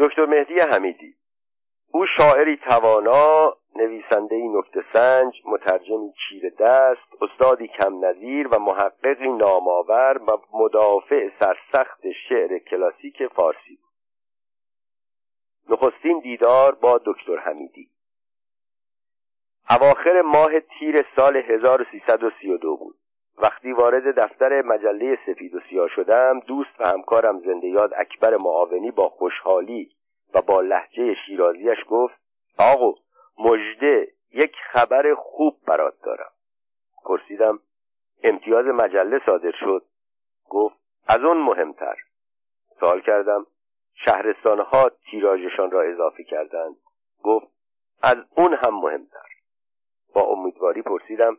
دکتر مهدی حمیدی. او شاعری توانا نویسنده نکته سنج مترجمی چیر دست استادی کم نظیر و محققی نامآور و مدافع سرسخت شعر کلاسیک فارسی بود. نخستین دیدار با دکتر حمیدی. اواخر ماه تیر سال 1332 بود. وقتی وارد دفتر مجله سفید و سیاه شدم دوست و همکارم زنده یاد اکبر معاونی با خوشحالی و با لحجه شیرازیش گفت آقو مجده یک خبر خوب برات دارم. پرسیدم امتیاز مجله صادر شد؟ گفت از اون مهمتر. سوال کردم شهرستانها تیراژشان را اضافه کردند؟ گفت از اون هم مهمتر. با امیدواری پرسیدم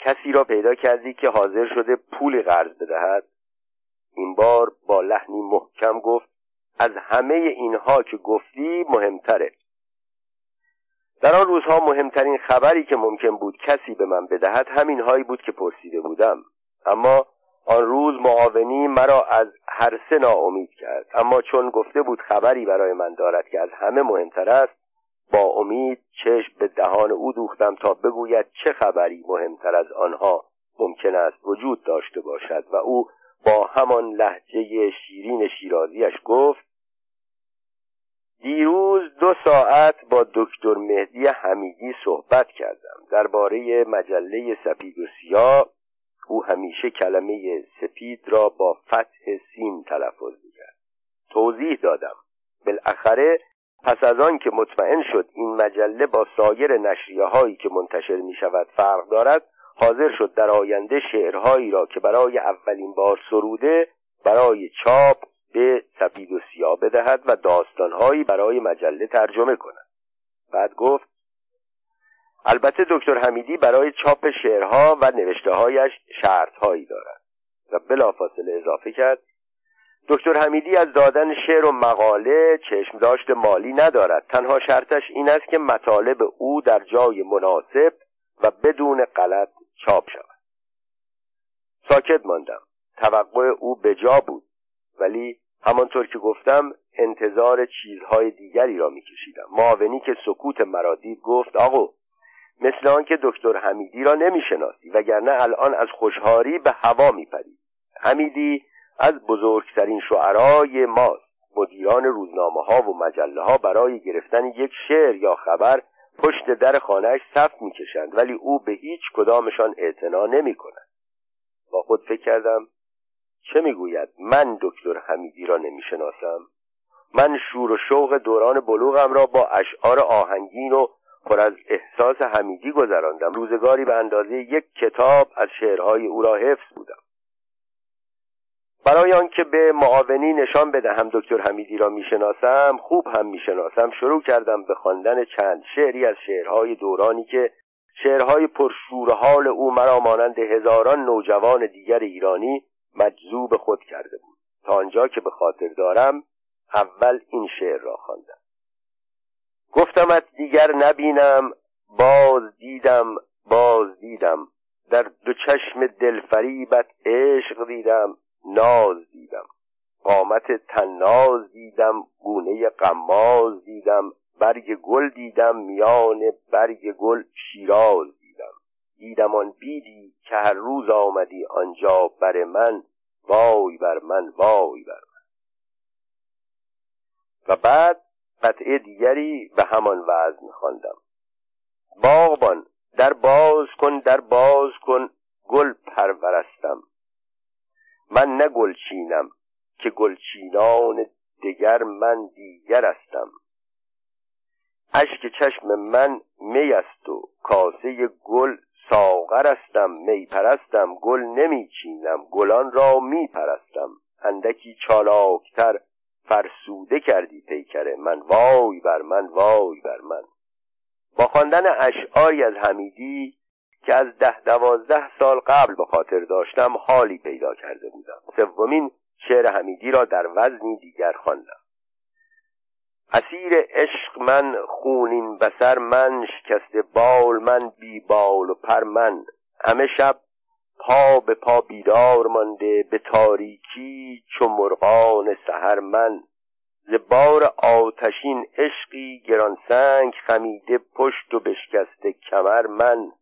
کسی را پیدا کردی که حاضر شده پول قرض بدهد؟ این بار با لحنی محکم گفت از همه اینها که گفتی مهمتره. در آن روزها مهمترین خبری که ممکن بود کسی به من بدهد همین هایی بود که پرسیده بودم. اما آن روز معاونی مرا از هر سه ناامید کرد. اما چون گفته بود خبری برای من دارد که از همه مهمتر است با امید چشم به دهان او دوختم تا بگوید چه خبری مهمتر از آنها ممکن است وجود داشته باشد. و او با همان لحجه شیرین شیرازیش گفت دیروز دو ساعت با دکتر مهدی حمیدی صحبت کردم. درباره مجله سپید و سیاه او همیشه کلمه سپید را با فتح سین تلفظ می‌کرد. توضیح دادم. بالاخره پس از آن که مطمئن شد این مجله با سایر نشریه هایی که منتشر می شود فرق دارد حاضر شد در آینده شعرهایی را که برای اولین بار سروده برای چاپ به سپید و سیاه بدهد و داستانهایی برای مجله ترجمه کند. بعد گفت البته دکتر حمیدی برای چاپ شعرها و نوشتههایش شرطهایی دارد و بلافاصله اضافه کرد دکتر حمیدی از دادن شعر و مقاله چشم داشت مالی ندارد. تنها شرطش این است که مطالب او در جای مناسب و بدون غلط چاپ شود. ساکت ماندم. توقع او به جا بود. ولی همانطور که گفتم انتظار چیزهای دیگری را میکشیدم. معاونی که سکوت مرا دید گفت آقو مثل آنکه دکتر حمیدی را نمی‌شناسی وگرنه الان از خوشحاری به هوا میپری. حمیدی از بزرگترین شعرای ماست مدیران روزنامه ها و مجله ها برای گرفتن یک شعر یا خبر پشت در خانهش صف می‌کشند ولی او به هیچ کدامشان اعتنا نمی کند با خود فکر کردم چه می‌گوید؟ من دکتر حمیدی را نمی‌شناسم. من شور و شوق دوران بلوغم را با اشعار آهنگین و پر از احساس حمیدی گذراندم. روزگاری به اندازه یک کتاب از شعرهای او را حفظ بودم. برای آنکه به معاونی نشان بدهم دکتر حمیدی را می‌شناسم خوب هم می‌شناسم شروع کردم به خواندن چند شعری از شعرهای دورانی که شعرهای پرشور حال او مرا مانند هزاران نوجوان دیگر ایرانی مجذوب خود کرده بود. تا آنجا که به خاطر دارم اول این شعر را خواندم. گفتمت دیگر نبینم باز دیدم باز دیدم. در دو چشم دلفریبت عشق دیدم. ناز دیدم. قامت تناز دیدم گونه قماز دیدم برگ گل دیدم میان برگ گل شیراز دیدم. دیدم آن بیدی که هر روز آمدی آنجا بر من وای بر من وای بر من. و بعد قطعه دیگری به همان وزن خواندم. باغبان در باز کن در باز کن گل پرورستم. من نه گلچینم که گلچینان دگر من دیگر هستم. اشک چشم من می است و کاسه گل ساغر هستم می پرستم گل نمیچینم گلان را می پرستم. اندکی چالاکتر فرسوده کردی پیکره من وای بر من وای بر من. با خواندن اشعاری از حمیدی که از ده دوازده سال قبل به خاطر داشتم حالی پیدا کرده بودم. سومین شعر حمیدی را در وزنی دیگر خواندم. اسیر عشق من خونین بسر من شکست بال من بی بال و پر من. همه شب پا به پا بیدار مانده به تاریکی چو مرغان سحر من. ز بار آتشین عشقی گرانسنگ خمیده پشت و بشکسته کمر من.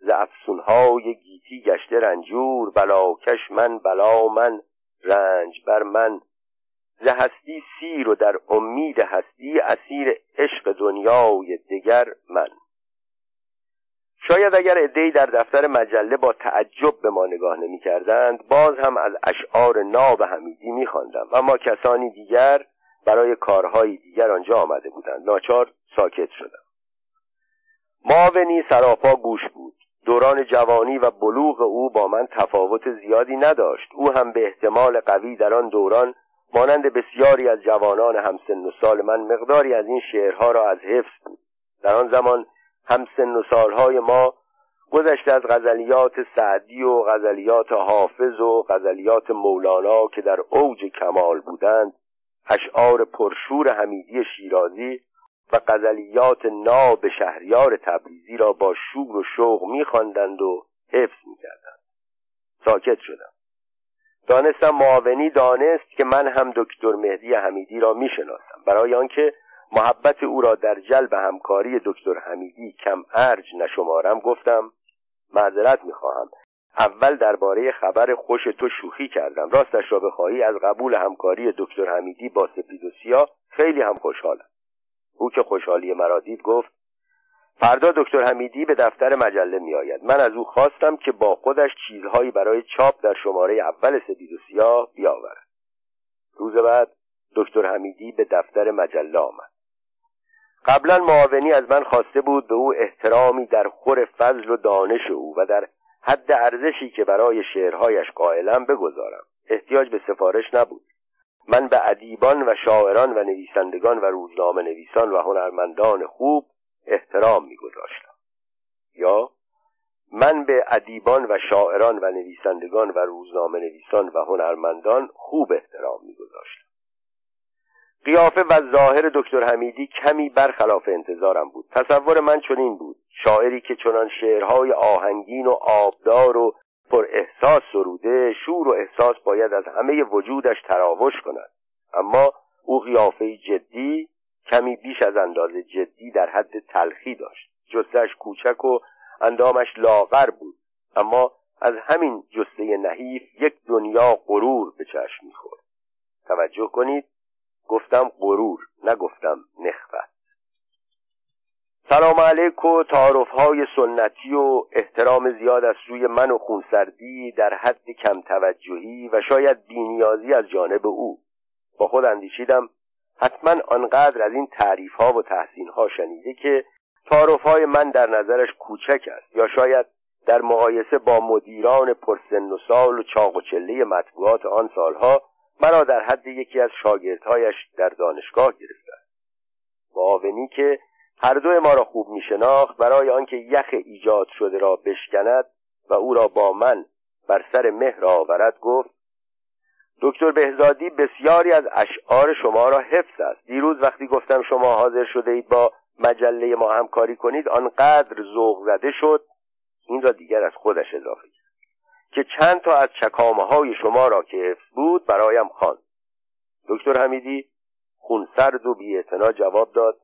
ز افسونهای گیتی گشته رنجور بلاکش من بلا من رنج بر من. ز هستی سیر و در امید هستی اسیر عشق دنیای دگر من. شاید اگر عدهای در دفتر مجله با تعجب به ما نگاه نمی کردند باز هم از اشعار ناب حمیدی می خواندم اما کسانی دیگر برای کارهای دیگر آنجا آمده بودند. ناچار ساکت شدم. ماونی سراپا گوش بود. دوران جوانی و بلوغ او با من تفاوت زیادی نداشت. او هم به احتمال قوی در آن دوران مانند بسیاری از جوانان همسن و سال من مقداری از این شعرها را از حفظ بود. در آن زمان همسن و سالهای ما گذشته از غزلیات سعدی و غزلیات حافظ و غزلیات مولانا که در اوج کمال بودند اشعار پرشور حمیدی شیرازی و غزلیات ناب شهریار تبریزی را با شور و شوق میخواندند و حفظ می‌کردند. ساکت شدم. دانستم معاونی دانست که من هم دکتر مهدی حمیدی را می‌شناسم. برای آنکه محبت او را در جلب همکاری دکتر حمیدی کم ارج نشمارم گفتم معذرت می‌خواهم. اول درباره خبر خوش تو شوخی کردم. راستش را بخواهی از قبول همکاری دکتر حمیدی با سپید و سیاه خیلی هم خوشحالم. او که خوشحالی مرا دید گفت فردا دکتر حمیدی به دفتر مجله می آید من از او خواستم که با خودش چیزهایی برای چاپ در شماره اول سپید و سیاه بیاورد. روز بعد دکتر حمیدی به دفتر مجله آمد. قبلا معاونی از من خواسته بود به او احترامی در خور فضل و دانش او و در حد ارزشی که برای شعرهایش قائلم بگذارم. احتیاج به سفارش نبود. من به ادیبان و شاعران و نویسندگان و روزنامه نویسان و هنرمندان خوب احترام میگذاشتم. یا من به ادیبان و شاعران و نویسندگان و روزنامه نویسان و هنرمندان خوب احترام میگذاشتم. قیافه و ظاهر دکتر حمیدی کمی برخلاف انتظارم بود. تصور من چنین بود. شاعری که چنان شعرهای آهنگین و آبدار و پر احساس سروده شور و احساس باید از همه وجودش تراوش کند. اما او قیافه جدی کمی بیش از اندازه جدی در حد تلخی داشت. جستش کوچک و اندامش لاغر بود. اما از همین جسته نحیف یک دنیا غرور به چشم می‌خورد. توجه کنید گفتم غرور نگفتم نخوت. سلام علیک و تعارف های سنتی و احترام زیاد از سوی من و خونسردی در حد کم توجهی و شاید بینیازی از جانب او. با خود اندیشیدم حتما آنقدر از این تعریف ها و تحسین ها شنیده که تعارف های من در نظرش کوچک است یا شاید در مقایسه با مدیران پرسن و سال و چاق و چله مطبوعات آن سالها مرا در حد یکی از شاگردهایش در دانشگاه گرفته معاونی که هر دو ما را خوب می شناخت برای آنکه یخ ایجاد شده را بشکند و او را با من بر سر مهر آورد گفت دکتر بهزادی بسیاری از اشعار شما را حفظ است. دیروز وقتی گفتم شما حاضر شده اید با مجله ما همکاری کنید آنقدر ذوق زده شد این را دیگر از خودش اضافه کرد که چند تا از چکامه های شما را که حفظ بود برایم خواند. دکتر حمیدی خونسرد و بی جواب داد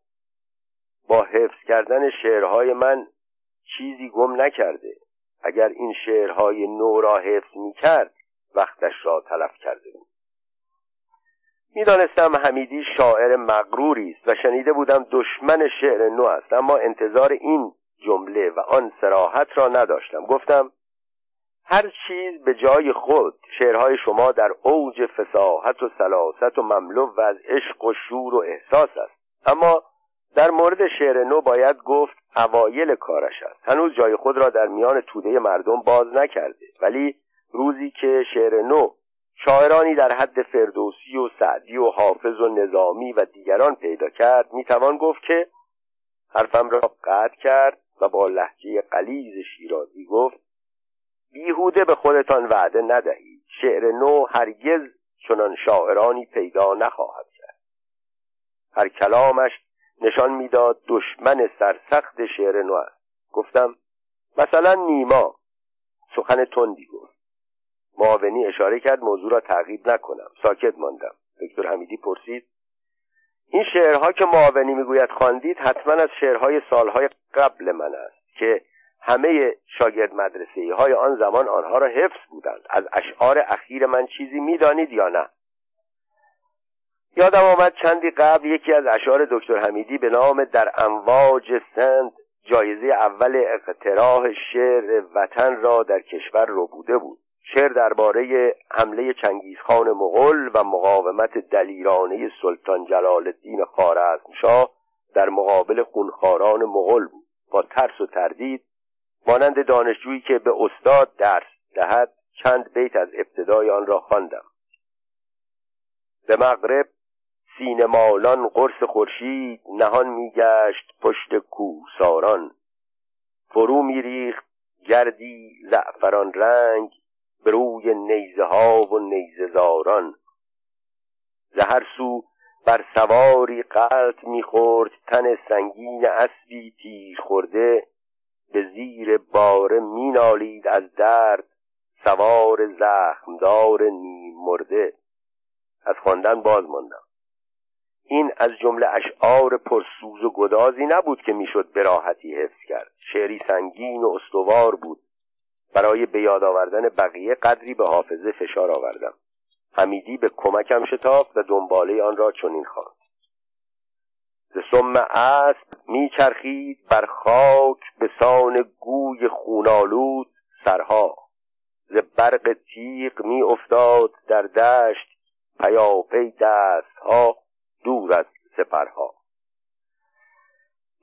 با حفظ کردن شعرهای من چیزی گم نکرده. اگر این شعرهای نو را حفظ می کرد وقتش را تلف کرده بود. می‌دانستم حمیدی شاعر مغروری است و شنیده بودم دشمن شعر نو است. اما انتظار این جمله و آن سراحت را نداشتم. گفتم هر چیز به جای خود شعرهای شما در اوج فساحت و سلاست و مملو و از عشق و شور و احساس است. اما در مورد شعر نو باید گفت اوایل کارش است. هنوز جای خود را در میان توده مردم باز نکرده. ولی روزی که شعر نو شاعرانی در حد فردوسی و سعدی و حافظ و نظامی و دیگران پیدا کرد می‌توان گفت که حرفم را قطع کرد و با لحجه قلیز شیرازی گفت بیهوده به خودتان وعده ندهید. شعر نو هرگز چنان شاعرانی پیدا نخواهد کرد. هر کلامش نشان می‌داد دشمن سرسخت شعر نو است گفتم مثلا نیما. سخن تندی گفت. معاونی اشاره کرد موضوع را تعقیب نکنم. ساکت ماندم. دکتر حمیدی پرسید این شعرها که معاونی می‌گوید خواندید حتما از شعرهای سالهای قبل من است که همه شاگرد مدرسه های آن زمان آنها را حفظ بودند. از اشعار اخیر من چیزی می‌دانید یا نه؟ یادم آمد چندی قبل یکی از اشعار دکتر حمیدی به نام در امواج سند جایزه اول اقتراح شعر وطن را در کشور رو بوده بود. شعر درباره حمله چنگیزخان مغول و مقاومت دلیرانه سلطان جلال الدین خوارزمشاه در مقابل خونخواران مغول بود. با ترس و تردید مانند دانشجویی که به استاد درس دهد چند بیت از ابتدای آن را خواندم. به مغرب سینمالان قرص خورشید نهان میگشت پشت کوساران فرو میریخت گردی زعفران رنگ به روی نیزه ها و نیزه زاران زهر سو بر سواری قلط می‌خورد تن سنگین اسبی تیر خورده. به زیر باره مینالید از درد سوار زخمدار نیم مرده. از خواندن باز ماندم. این از جمله اشعار پرسوز و گدازی نبود که می‌شد به راحتی حفظ کرد. شعری سنگین و استوار بود. برای به یاد آوردن بقیه قدری به حافظه فشار آوردم. حمیدی به کمکم شتافت و دنباله آن را چنین خواند. ز سم اسب میچرخید بر خاک به سان گوی خونالود سرها. ز برق تیغ می افتاد در دشت پیاپی دستها. دور از سپرها.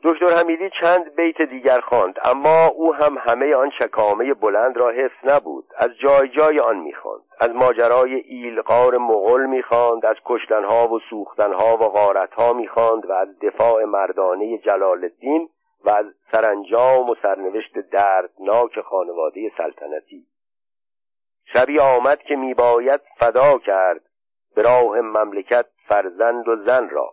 دکتر حمیدی چند بیت دیگر خواند اما او هم همه آن شکامه بلند را حفظ نبود. از جای جای آن می‌خواند از ماجرای ایلقار مغل می‌خواند از کشتنها و سوختنها و غارتها می‌خواند و از دفاع مردانه جلال الدین و از سرانجام و سرنوشت دردناک خانواده سلطنتی. شبی آمد که میباید فدا کرد به راه مملکت فرزند و زن را.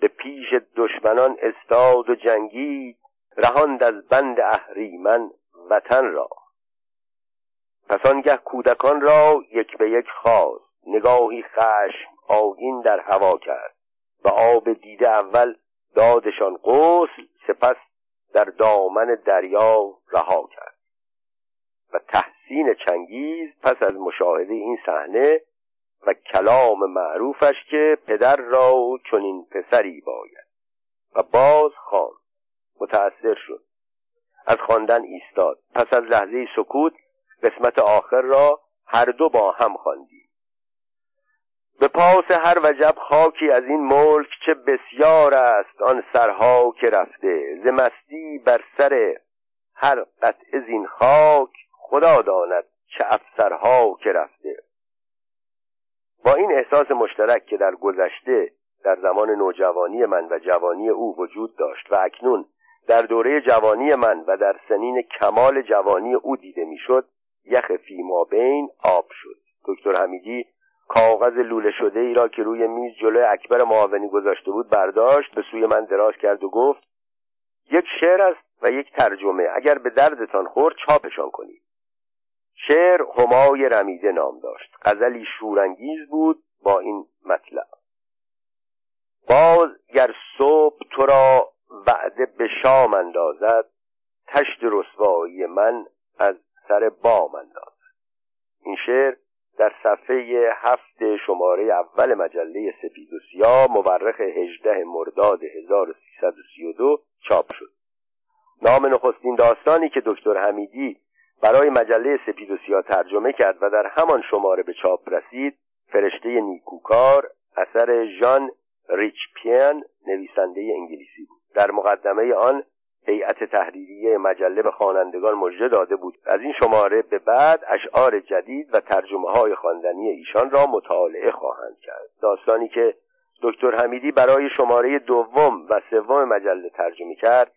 به پیش دشمنان استاد و جنگید رهاند از بند اهریمن وطن را. پس آنگه کودکان را یک به یک خواست. نگاهی خشم آگین در هوا کرد و آب دیده اول دادشان غسل سپس در دامن دریا رها کرد. و تحسین چنگیز پس از مشاهده این صحنه و کلام معروفش که پدر را چنین پسری باید. و باز خواند. متأثر شد. از خواندن ایستاد. پس از لحظه سکوت قسمت آخر را هر دو با هم خواندیم. به پاس هر وجب خاکی از این ملک چه بسیار است آن سرها که رفته. ز مستی بر سر هر قطع زین خاک خدا داند چه افسرها که رفته. با این احساس مشترک که در گذشته در زمان نوجوانی من و جوانی او وجود داشت و اکنون در دوره جوانی من و در سنین کمال جوانی او دیده می‌شد یخ فیما بین آب شد. دکتر حمیدی کاغذ لوله شده ای را که روی میز جلوی اکبر معاونی گذاشته بود برداشت به سوی من دراز کرد و گفت یک شعر است و یک ترجمه اگر به دردتان خورد چاپشان کنید. شعر همای رمیده نام داشت. غزلی شورانگیز بود با این مطلب. باز گر صبح تو را وعده به شام اندازد تشت رسوایی من از سر بام اندازد. این شعر در صفحه هفت شماره اول مجله سپید و سیاه مورخ هجده مرداد 1332 چاپ شد. نام نخستین داستانی که دکتر حمیدی برای مجله سپید و سیاه ترجمه کرد و در همان شماره به چاپ رسید فرشته نیکوکار اثر ژان ریچپین نویسنده انگلیسی بود. در مقدمه آن هیئت تحریریه مجله به خوانندگان مژده داده بود. از این شماره به بعد اشعار جدید و ترجمه های خواندنی ایشان را مطالعه خواهند کرد. داستانی که دکتر حمیدی برای شماره دوم و سوم مجله ترجمه کرد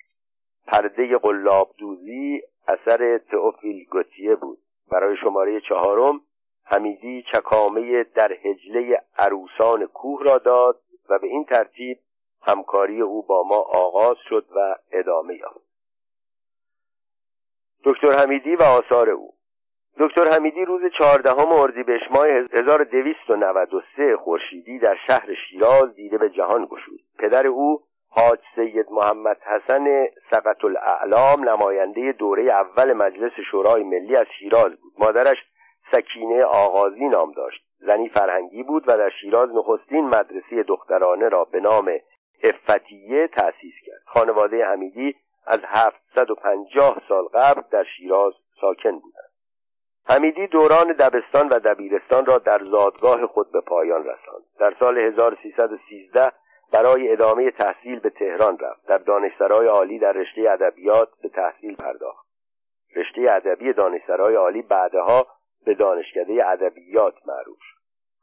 پرده قلاب دوزی اثر تئوفیل گوتیه بود. برای شماره چهارم حمیدی چکامه در هجله عروسان کوه را داد و به این ترتیب همکاری او با ما آغاز شد و ادامه یافت. دکتر حمیدی و آثار او. دکتر حمیدی روز چهاردهم اردیبهشت ماه 1293 خورشیدی در شهر شیراز دیده به جهان گشود. پدر او حاج سید محمد حسن سقط الاعلام نماینده دوره اول مجلس شورای ملی از شیراز بود. مادرش سکینه آغازی نام داشت. زنی فرهنگی بود و در شیراز نخستین مدرسه دخترانه را به نام افتیه تأسیس کرد. خانواده حمیدی از 750 سال قبل در شیراز ساکن بودند. حمیدی دوران دبستان و دبیرستان را در زادگاه خود به پایان رساند. در سال 1313 برای ادامه تحصیل به تهران رفت. در دانشسرای عالی در رشته ادبیات به تحصیل پرداخت. رشته ادبی دانشسرای عالی بعدها به دانشکده ادبیات معروف شد.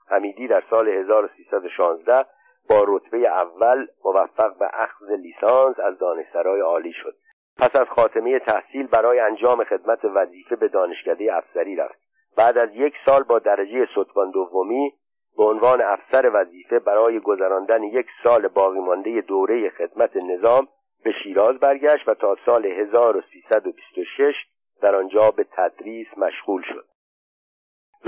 حمیدی در سال 1316 با رتبه اول موفق به اخذ لیسانس از دانشسرای عالی شد. پس از خاتمه تحصیل برای انجام خدمت وظیفه به دانشکده افسری رفت. بعد از یک سال با درجه ستوان دومی به عنوان افسر وظیفه برای گذراندن یک سال باقی مانده دوره خدمت نظام به شیراز برگشت و تا سال 1326 در آنجا به تدریس مشغول شد.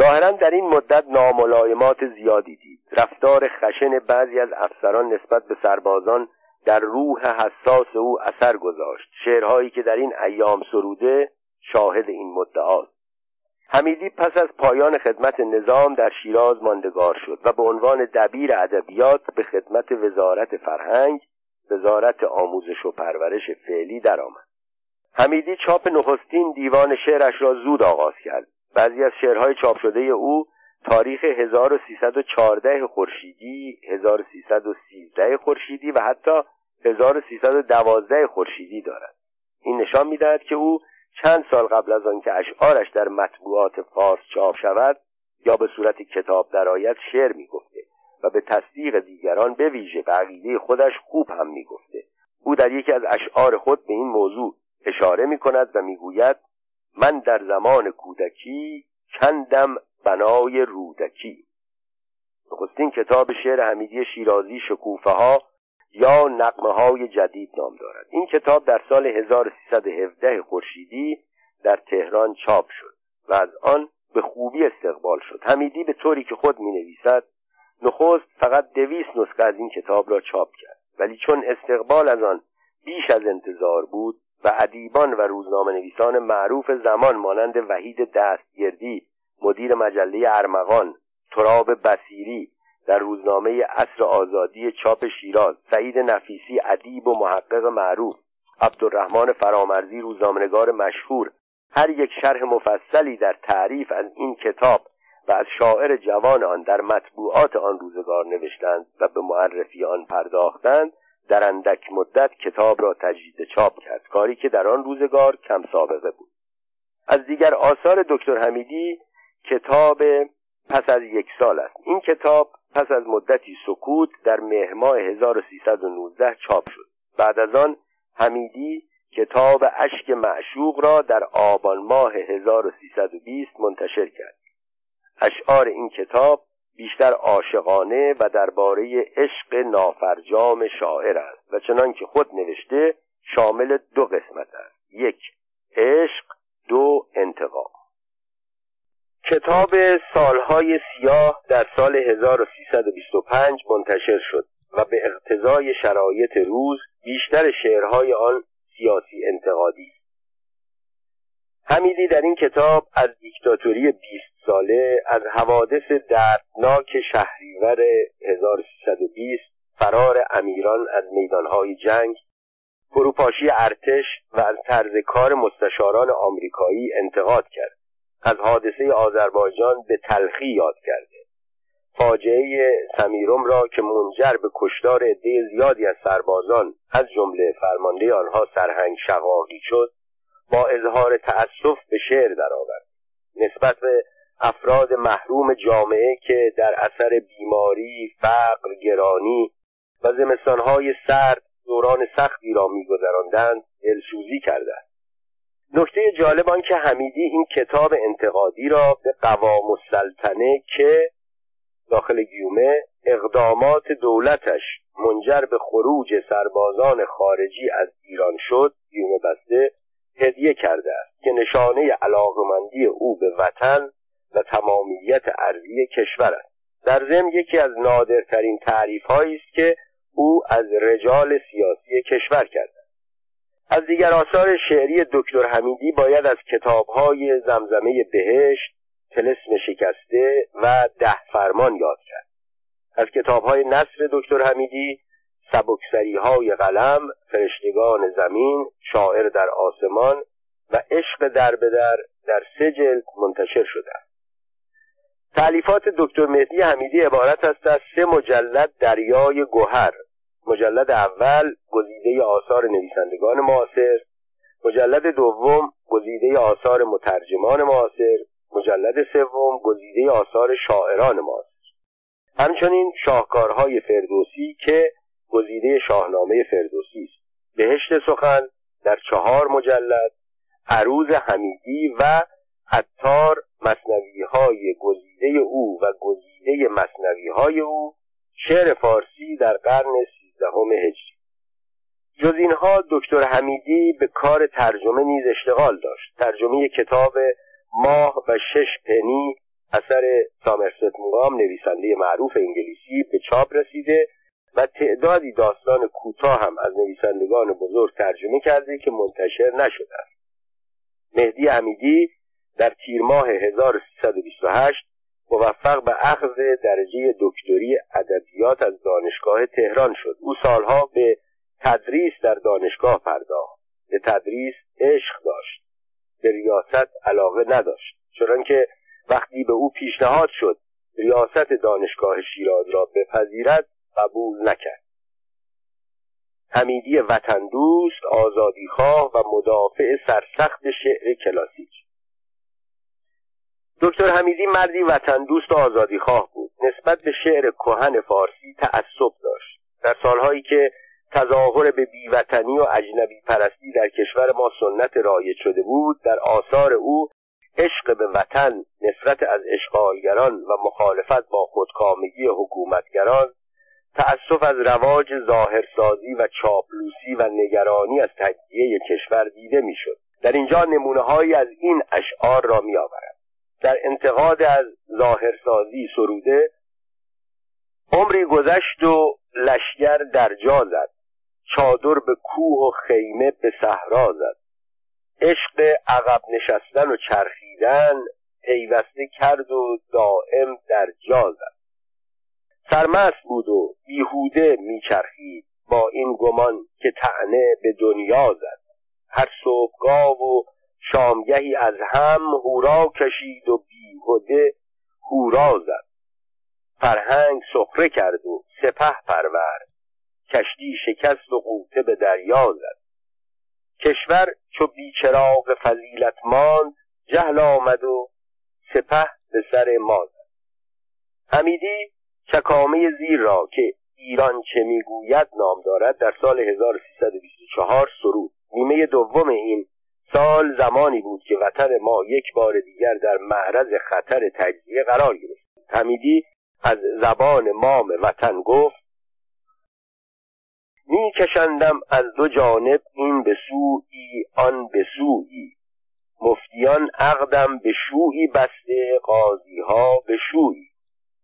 ظاهرا در این مدت ناملایمات زیادی دید. رفتار خشن بعضی از افسران نسبت به سربازان در روح حساس او اثر گذاشت. شعرهایی که در این ایام سروده شاهد این مدعاست. حمیدی پس از پایان خدمت نظام در شیراز ماندگار شد و به عنوان دبیر ادبیات به خدمت وزارت فرهنگ وزارت آموزش و پرورش فعلی درآمد. حمیدی چاپ نخستین دیوان شعرش را زود آغاز کرد. بعضی از شعرهای چاپ شده او تاریخ 1314 خورشیدی 1313 خورشیدی و حتی 1312 خورشیدی دارد. این نشان می‌دهد که او چند سال قبل از آنکه اشعارش در مطبوعات فارس چاپ شود یا به صورت کتاب درآید شعر می‌گفته و به تصدیق دیگران به ویژه به خودش خوب هم می‌گفته. او در یکی از اشعار خود به این موضوع اشاره می کند و می‌گوید من در زمان کودکی کندم بنای رودکی. نخستین کتاب شعر حمیدی شیرازی شکوفه ها یا نقمه های جدید نام دارد. این کتاب در سال 1317 خورشیدی در تهران چاپ شد و از آن به خوبی استقبال شد. حمیدی به طوری که خود می نویسد نخست فقط دویست نسخه از این کتاب را چاپ کرد. ولی چون استقبال از آن بیش از انتظار بود و ادیبان و روزنامه نویسان معروف زمان مانند وحید دستگردی مدیر مجله ارمغان تراب بسیری در روزنامه اصر آزادی چاپ شیراز سعید نفیسی ادیب و محقق معروف عبدالرحمن فرامرزی روزنامهنگار مشهور. هر یک شرح مفصلی در تعریف از این کتاب و از شاعر جوان آن در مطبوعات آن روزگار نوشتند و به معرفی آن پرداختند در اندک مدت کتاب را تجدید چاپ کرد کاری که در آن روزگار کم سابقه بود. از دیگر آثار دکتر حمیدی کتاب پس از یک سال است. این کتاب پس از مدتی سکوت در مهماه 1319 چاپ شد. بعد از آن حمیدی کتاب اشک معشوق را در آبان ماه 1320 منتشر کرد. اشعار این کتاب بیشتر عاشقانه و درباره عشق نافرجام شاعر است و چنان که خود نوشته شامل دو قسمت است. یک عشق دو انتقام. کتاب سالهای سیاه در سال 1325 منتشر شد و به اقتضای شرایط روز بیشتر شعرهای آن سیاسی انتقادی است. حمیدی در این کتاب از دیکتاتوری 20 ساله از حوادث دردناک شهریور 1320 فرار امیران از میدانهای جنگ فروپاشی ارتش و از طرز کار مستشاران آمریکایی انتقاد کرد. از حادثه آذربایجان به تلخی یاد کرده. فاجعه سمیروم را که منجر به کشتار عده زیادی از سربازان از جمله فرمانده آنها سرهنگ شقاقی شد با اظهار تأسف به شعر درآورد. نسبت به افراد محروم جامعه که در اثر بیماری، فقر، گرانی و زمستانهای سرد دوران سختی را میگذراندند دلسوزی کردند. نکته جالب آن که حمیدی این کتاب انتقادی را به قوام السلطنه که داخل گیومه اقدامات دولتش منجر به خروج سربازان خارجی از ایران شد گیومه بسته هدیه کرده است که نشانه علاقمندی او به وطن و تمامیت ارضی کشور است. در ضمن یکی از نادرترین تعریف است که او از رجال سیاسی کشور کرده از دیگر آثار شعری دکتر حمیدی باید از کتابهای زمزمه بهشت تلسم شکسته و ده فرمان یاد کرد. از کتابهای نصر دکتر حمیدی سبکسری های قلم فرشتگان زمین شاعر در آسمان و عشق در به در سه جلد منتشر شده تعلیفات دکتر مهدی حمیدی عبارت است از سه مجلد دریای گوهر. مجلد اول گزیده آثار نویسندگان معاصر. مجلد دوم گزیده آثار مترجمان معاصر. مجلد سوم گزیده آثار شاعران معاصر. همچنین شاهکارهای فردوسی که گزیده شاهنامه فردوسی است. بهشت سخن در چهار مجلد عروض حمیدی و عطار مصنوی های گزیده او و گزیده مصنوی های او شعر فارسی در قرن سیزدهم هجری. جز اینها دکتر حمیدی به کار ترجمه نیز اشتغال داشت. ترجمه کتاب ماه و شش پنی اثر سامرست مقام نویسنده معروف انگلیسی به چاپ رسیده و تعدادی داستان کوتاه هم از نویسندگان بزرگ ترجمه کرده که منتشر نشده است مهدی حمیدی در تیر ماه 1328 موفق به اخذ درجه دکتری ادبیات از دانشگاه تهران شد. او سالها به تدریس در دانشگاه پرداخت. به تدریس عشق داشت. به ریاست علاقه نداشت. چرا وقتی به او پیشنهاد شد ریاست دانشگاه شیراز را بپذیرد قبول نکرد. حمیدی وطن دوست آزادیخواه و مدافع سرسخت شعر کلاسیک. دکتر حمیدی مردی وطن دوست و آزادیخواه بود. نسبت به شعر کهن فارسی تعصب داشت. در سالهایی که تظاهر به بیوطنی و اجنبی پرستی در کشور ما سنت رایج شده بود در آثار او عشق به وطن نفرت از اشغالگران و مخالفت با خودکامگی حکومتگران تأسف از رواج ظاهرسازی و چاپلوسی و نگرانی از تجزیه کشور دیده می‌شد. در اینجا نمونه از این اشعار را می آورد. در انتقاد از ظاهرسازی سروده عمری گذشت و لشگر در جا زد. چادر به کوه و خیمه به صحرا زد. عشق عقب نشستن و چرخیدن پیوسته کرد و دائم در جا زد. سرمست بود و بیهوده میچرخید با این گمان که تعنه به دنیا زد. هر صبحگاه و شامگهی از هم هورا کشید و بیهوده هورا زد. فرهنگ سخره کرد و سپه پرورد. کشتی شکست و قوطه به دریا زد. کشور چو بیچراغ فضیلت ماند جهل آمد و سپه به سر ما زد. حمیدی چکامه زیر را که ایران چه می‌گوید نام دارد در سال 1324 سرود. نیمه دوم این سال زمانی بود که وطن ما یک بار دیگر در معرض خطر تجزیه قرار گرفت. حمیدی از زبان مام وطن گفت میکشندم از دو جانب این به سوی آن به سوی مفتیان عقدم به شویی بسته قاضی ها به شویی.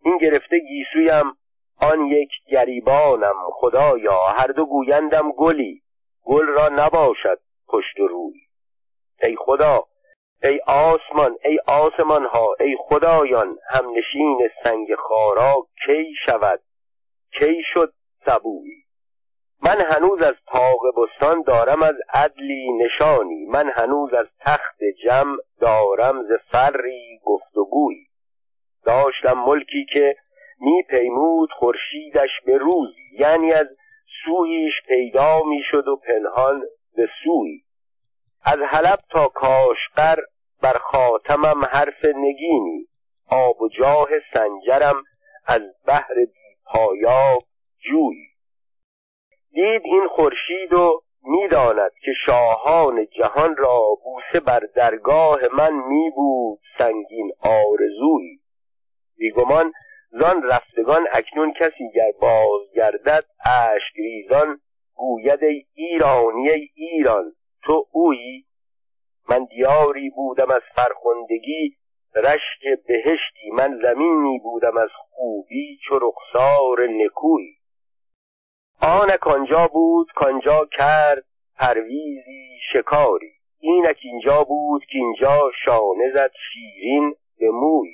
این گرفته گیسویم آن یک گریبانم. خدایا هر دو گویندم گلی. گل را نباشد پشت و روی. ای خدا ای آسمان ای آسمان ها ای خدایان همنشین سنگ خارا کی شود؟ کی شد سبویی؟ من هنوز از پاق بستان دارم از عدلی نشانی من هنوز از تخت جم دارم ز فری گفتگویی. داشتم ملکی که میپیمود خورشیدش به روزی یعنی از سویش پیدا می‌شد و پنهان به سوی از حلب تا کاشقر بر خاتمم حرف نگینی. آب و جاه سنجرم از بحر بی پایاب جویی. دید این خورشید و می‌داند که شاهان جهان را بوسه بر درگاه من می بود سنگین آرزویی. بیگمان زان رفتگان اکنون کسی گر بازگردد اشک ریزان گوید ای ایرانی ای ایران. تو اویی؟ من دیاری بودم از فرخندگی رشک بهشتی من زمینی بودم از خوبی چو رخسار نکوی آنک آنجا بود کانجا کرد پرویزی شکاری اینک اینجا بود که اینجا شانه زد شیرین به موی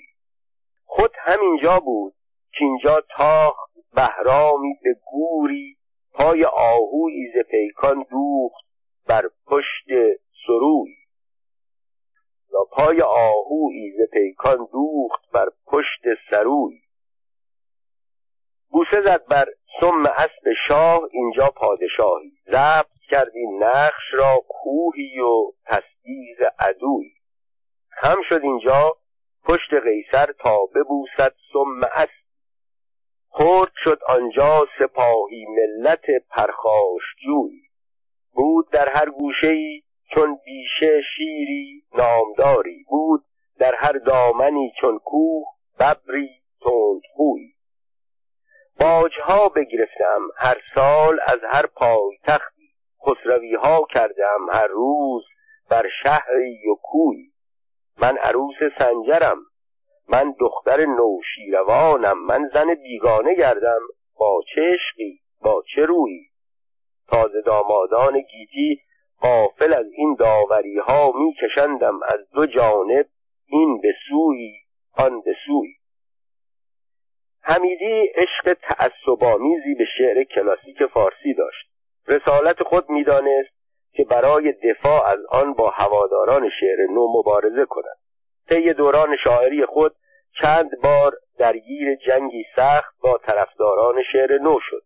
خود همینجا بود که اینجا تاخت بهرامی به گوری پای آهویی ز پیکان دوخت بر پشت سروی یا پای آهویی ز پیکان دوخت بر پشت سروی. بوسه زد بر سم اسب شاه اینجا پادشاهی. ضبط کردی نقش را کوهی و تصدیق عدوی. خم شد اینجا پشت قیصر تا ببوسد سم اسب. خرد شد آنجا سپاهی ملت پرخاشجوی. بود در هر گوشه چون بیشه شیری نامداری بود در هر دامنی چون کوه ببری تندخوی باجها بگرفتم هر سال از هر پایتختی خسروی ها کردم هر روز بر شهری و کوی. من عروس سنجرم من دختر نوشیروانم من زن بیگانه گردم با چشقی با چه روی؟ تازه دامادان گیتی قافل از این داوری ها می کشندم از دو جانب این به سوی آن به سوی. حمیدی عشق تعصبآمیزی به شعر کلاسیک فارسی داشت. رسالت خود می‌دانست که برای دفاع از آن با هواداران شعر نو مبارزه کند. طی دوران شاعری خود چند بار درگیر جنگی سخت با طرفداران شعر نو شد.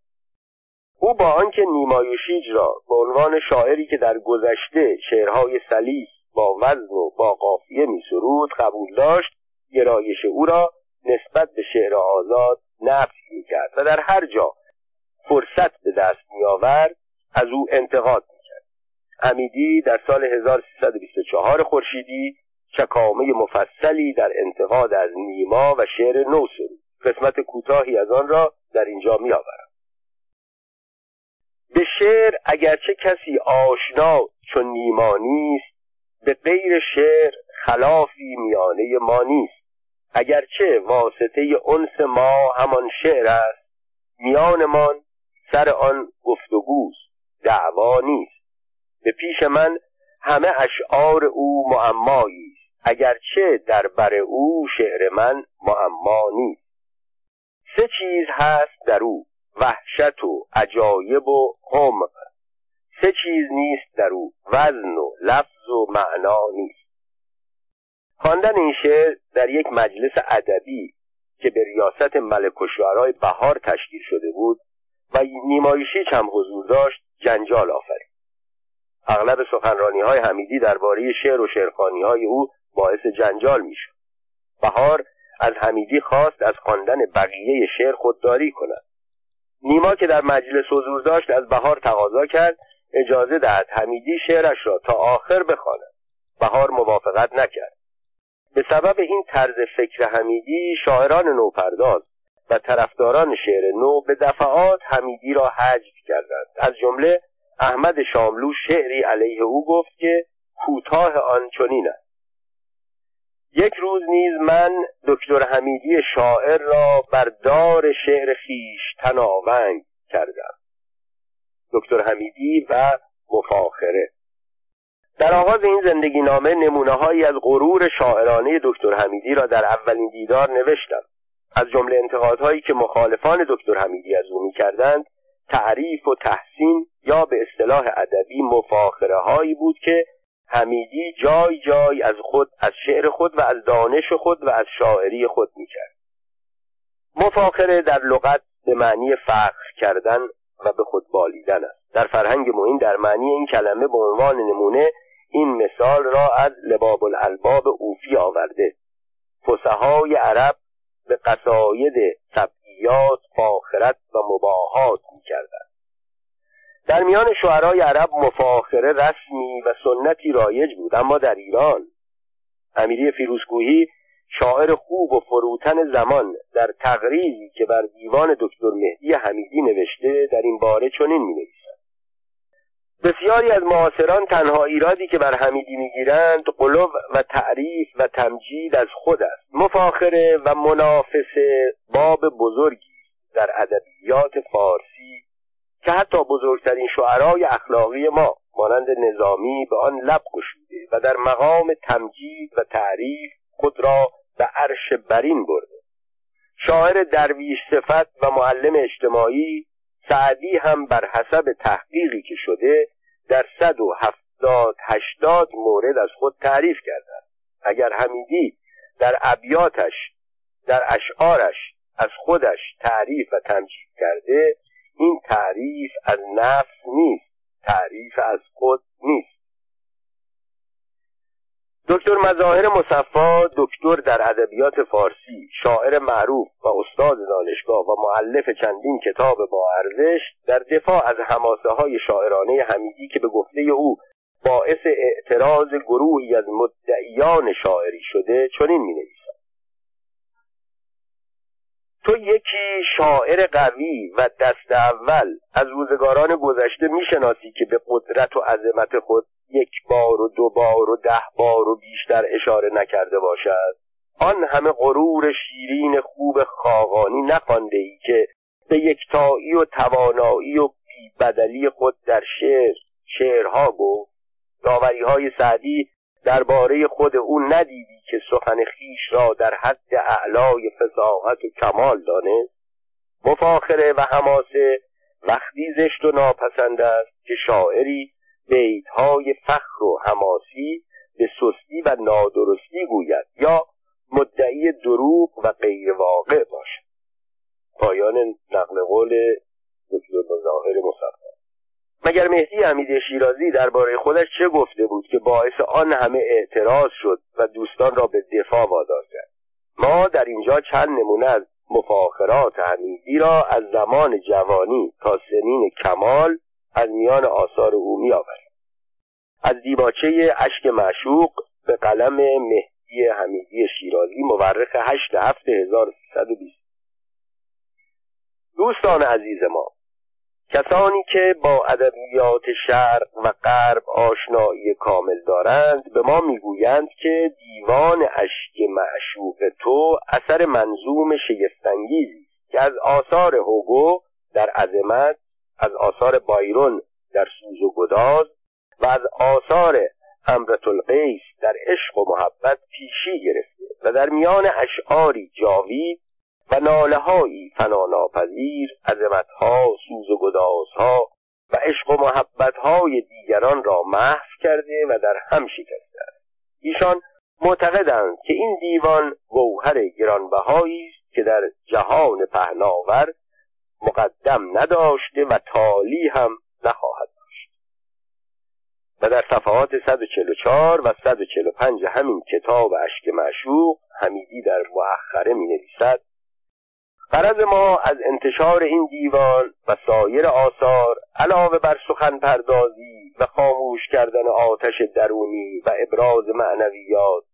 او با آنکه نیمایوشیج را به عنوان شاعری که در گذشته شعرهای سلیس با وزن و با قافیه میسرود قبول داشت گرایش او را نسبت به شعر آزاد نفی می‌کرد و در هر جا فرصت به دست میآورد از او انتقاد می‌کرد. حمیدی در سال 1324 خورشیدی چکامه مفصلی در انتقاد از نیما و شعر نو سرود. قسمت کوتاهی از آن را در اینجا میآورم. به شعر اگرچه کسی آشنا چون نیما نیست به غیر شعر خلافی میانه ما نیست. اگرچه واسطه انس ما همان شعر است میانمان سر آن گفتگوست دعوا نیست. به پیش من همه اشعار او معمایی است اگرچه در بر او شعر من معما نیست. سه چیز هست در او وحشت و عجایب و حمق سه چیز نیست در او وزن و لفظ و معنا نیست. خواندن این شعر در یک مجلس ادبی که به ریاست ملک و بهار تشکیل شده بود و نیمایشی هم حضور داشت جنجال آفرید. اغلب سخنرانی های حمیدی درباره شعر و شعرخانی های او باعث جنجال می‌شد. بهار از حمیدی خواست از خواندن بقیه شعر خودداری کند. نیما که در مجلس حضور داشت از بهار تقاضا کرد اجازه دهد حمیدی شعرش را تا آخر بخواند. بهار موافقت نکرد. به سبب این طرز فکر حمیدی شاعران نوپرداز و طرفداران شعر نو به دفعات حمیدی را حجب کردند. از جمله احمد شاملو شعری علیه او گفت که کوتاه آن چنین است. یک روز نیز من دکتر حمیدی شاعر را بر دار شعر خیش تناونگ کردم. دکتر حمیدی و مفاخره. در آغاز این زندگی نامه نمونه هایی از غرور شاعرانه دکتر حمیدی را در اولین دیدار نوشتم. از جمله انتقادهایی که مخالفان دکتر حمیدی از او می‌کردند تعریف و تحسین یا به اصطلاح ادبی مفاخره هایی بود که حمیدی جای جای از خود از شعر خود و از دانش خود و از شاعری خود می‌کرد. مفاخره در لغت به معنی فخر کردن و به خود بالیدن است. در فرهنگ معین در معنی این کلمه به عنوان نمونه این مثال را از لباب الالباب اوفی آورده. فسهای عرب به قصاید طبعیات فاخرت و مباهات می‌کردند. در میان شعرای عرب مفاخره رسمی و سنتی رایج بود اما در ایران. امیری فیروزکوهی شاعر خوب و فروتن زمان در تقریزی که بر دیوان دکتر مهدی حمیدی نوشته در این باره چنین می نویسد بسیاری از معاصران تنها ایرادی که بر حمیدی می‌گیرند قلوب و تعریف و تمجید از خود است. مفاخره و منافس باب بزرگی در ادبیات فارسی که حتی بزرگترین شعرای اخلاقی ما مانند نظامی به آن لب گشوده و در مقام تمجید و تعریف خود را به عرش برین برده. شاعر درویش صفت و معلم اجتماعی سعدی هم بر حسب تحقیقی که شده در صد و هفتاد هشتاد مورد از خود تعریف کرده اگر حمیدی در ابیاتش در اشعارش از خودش تعریف و تمجید کرده این تعریف از نفس نیست تعریف از خود نیست. دکتر مظاهر مصفا دکتر در ادبیات فارسی شاعر معروف و استاد دانشگاه و معلف چندین کتاب با ارزش در دفاع از حماسه های شاعرانه حمیدی که به گفته او باعث اعتراض گروهی از مدعیان شاعری شده چنین می تو یکی شاعر قوی و دست اول از روزگاران گذشته می‌شناسی که به قدرت و عظمت خود یک بار و دو بار و ده بار و بیشتر اشاره نکرده باشد. آن همه غرور شیرین خوب خاقانی نخوانده ای که به یکتایی و توانایی و بیبدلی خود در شعر شعرها گفت. داوری های سعدی درباره خود او ندیدی که سخن خیش را در حد اعلای فضاحت و کمال دانست مفاخره و حماسه وقتی زشت و ناپسند است که شاعری بیتهای فخر و حماسی به سستی و نادرستی گوید یا مدعی دروغ و غیر واقع باشد. پایان نقل قول دکتر مظاهر مصفا مگر مهدی حمید شیرازی درباره خودش چه گفته بود که باعث آن همه اعتراض شد و دوستان را به دفاع وادار کرد؟ ما در اینجا چند نمونه از مفاخرات حمیدی را از زمان جوانی تا سنین کمال از میان آثار او میآوریم. از دیباچه اشک معشوق به قلم مهدی حمیدی شیرازی مورخ هشت هفت هزار دوستان عزیز ما کسانی که با ادبیات شرق و غرب آشنایی کامل دارند به ما می‌گویند که دیوان اشک معشوق تو اثر منظوم شگفتانگیزی که از آثار هوگو در عظمت از آثار بایرون در سوز و گداز و از آثار امرت القیس در عشق و محبت پیشی گرفته و در میان اشعاری جاوید و ناله هایی فناناپذیر عظمتها سوز و گدازها و عشق و محبتهای دیگران را محو کرده و در هم شکسته است. ایشان معتقدند که این دیوان گوهر گرانبهایی است که در جهان پهناور مقدم نداشته و تالی هم نخواهد داشت. و در صفحات 144 و 145 همین کتاب اشک معشوق حمیدی در مؤخره می نویسد غرض ما از انتشار این دیوان و سایر آثار علاوه بر سخن پردازی و خاموش کردن آتش درونی و ابراز معنویات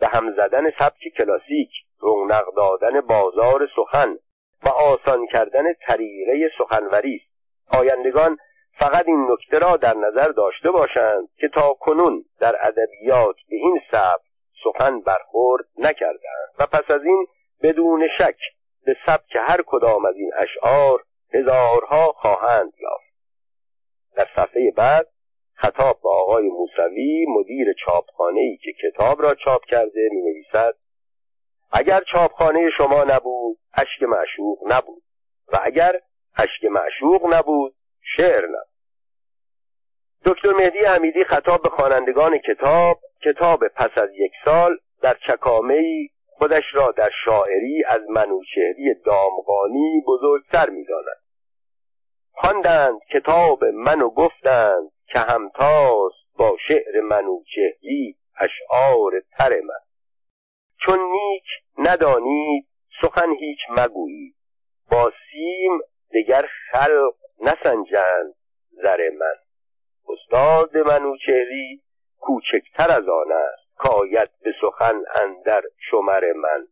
و هم زدن سبک کلاسیک رونق دادن بازار سخن و آسان کردن طریقه سخنوری است. آیندگان فقط این نکته را در نظر داشته باشند که تا کنون در ادبیات به این سبک سخن برخورد نکردند. و پس از این بدون شک به سبک هر کدام از این اشعار هزارها خواهند یافت. در صفحه بعد خطاب به آقای موسوی مدیر چاپخانه ای که کتاب را چاپ کرده می نویسد اگر چاپخانه شما نبود اشک معشوق نبود. و اگر اشک معشوق نبود شعر نبود. دکتر مهدی حمیدی خطاب به خوانندگان کتاب کتاب پس از یک سال در چکامه خودش را در شاعری از منوچهری دامغانی بزرگتر می‌داند. خواندند کتاب من و گفتند که همتاست با شعر منوچهری اشعار تر من. چون نیک ندانید سخن هیچ مگویید. با سیم دگر خلق نسنجند زر من. استاد منوچهری کوچکتر از آن است. کاید به سخن اندر شمر من.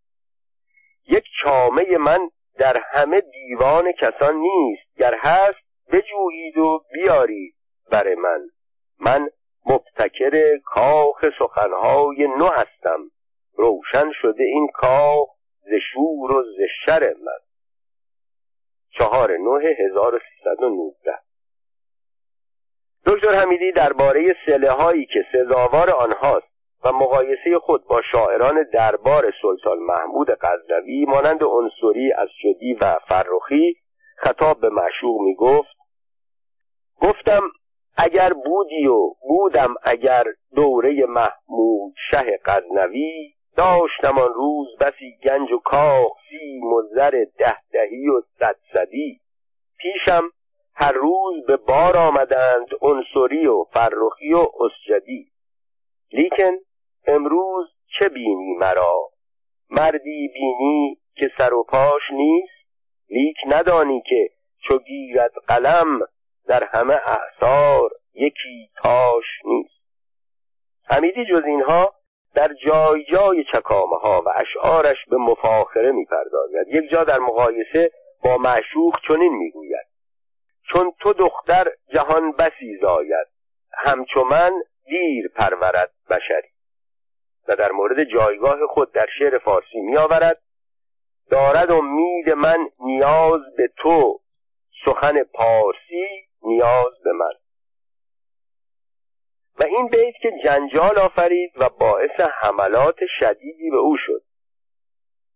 یک چامه من در همه دیوان کسان نیست. گر هست بجویید و بیارید بر من. من مبتکر کاخ سخنهای نو هستم. روشن شده این کاخ ز شور و ز شر من. چهار نوه 1319 دکتر حمیدی درباره سله هایی که سزاوار آنهاست و مقایسه خود با شاعران دربار سلطان محمود غزنوی مانند عنصری از شدی و فرخی خطاب به معشوق می گفت گفتم اگر بودی و بودم اگر دوره محمود شه غزنوی داشتم آن روز بسی گنج و کاخ سیم و زر ده دهی و صد صدی. پیشم هر روز به بار آمدند عنصری و فرخی و اسجدی. لیکن امروز چه بینی مرا؟ مردی بینی که سر و پاش نیست؟ لیک ندانی که چو گیرد قلم در همه اعثار یکی تاش نیست. حمیدی جز اینها در جای جای چکامه ها و اشعارش به مفاخره می‌پردازد. یک جا در مقایسه با معشوق چنین می‌گوید. چون تو دختر جهان بسی زاید همچو من دیر پرورد بشری. و در مورد جایگاه خود در شعر فارسی میآورد دارد امید من نیاز به تو سخن پارسی نیاز به من. و این بیت که جنجال آفرید و باعث حملات شدیدی به او شد.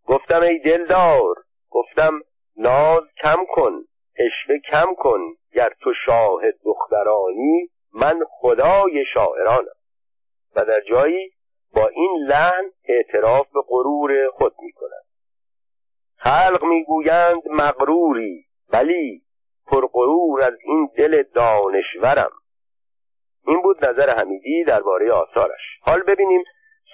گفتم ای دلدار گفتم ناز کم کن اشوه کم کن گر تو شاه دخترانی من خدای شاعرانم. و در جایی با این لحن اعتراف به غرور خود می کند خلق می‌گویند مغروری ولی پرغرور از این دل دانشورم. این بود نظر حمیدی درباره آثارش. حال ببینیم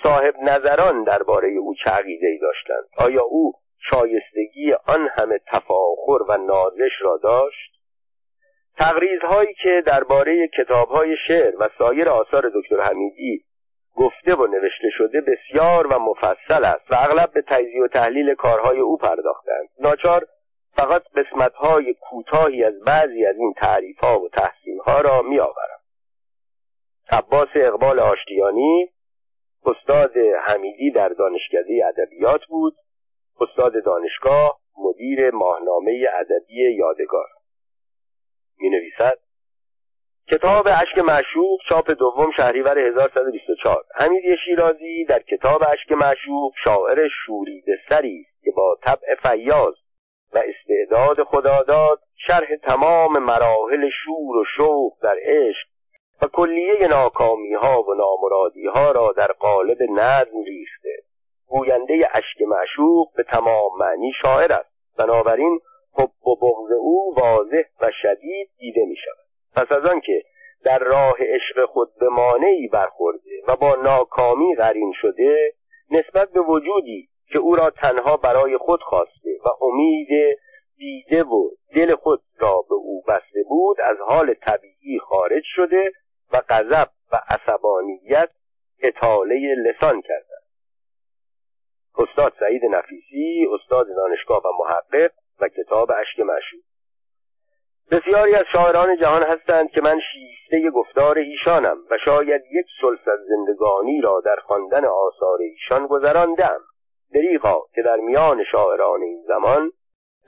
صاحب نظران درباره او چه عقیده ای داشتند. آیا او شایستگی آن همه تفاخر و نازش را داشت؟ تقریزهایی که درباره کتابهای شعر و سایر آثار دکتر حمیدی گفته و نوشته شده بسیار و مفصل است و اغلب به تجزیه و تحلیل کارهای او پرداختند. ناچار فقط قسمتهای کوتاهی از بعضی از این تعریفها و تحسینها را میآورم. عباس اقبال آشتیانی استاد حمیدی در دانشکده ادبیات بود استاد دانشگاه مدیر ماهنامه ادبی یادگار. می نویسد کتاب اشک معشوق چاپ دوم شهریور 1124 حمید شیرازی در کتاب اشک معشوق شاعر شوریده سری است که با طبع فیاض و استعداد خداداد شرح تمام مراحل شور و شوق در عشق و کلیه ناکامی ها و نامرادی ها را در قالب نظم ریخته. گوینده اشک معشوق به تمام معنی شاعر است. بنابراین حب و بغض او واضح و شدید دیده می شود پس از آنکه در راه عشق خود به مانعی برخورده و با ناکامی قرین شده نسبت به وجودی که او را تنها برای خود خواسته و امید دیده و دل خود را به او بسته بود از حال طبیعی خارج شده و غضب و عصبانیت اطاله لسان کرده. استاد سعید نفیسی استاد دانشگاه و محقق و کتاب اشک مشهور بسیاری از شاعران جهان هستند که من شیفته گفتار ایشانم و شاید یک سلس از زندگانی را در خواندن آثار ایشان گذراندم. دریغا که در میان شاعران این زمان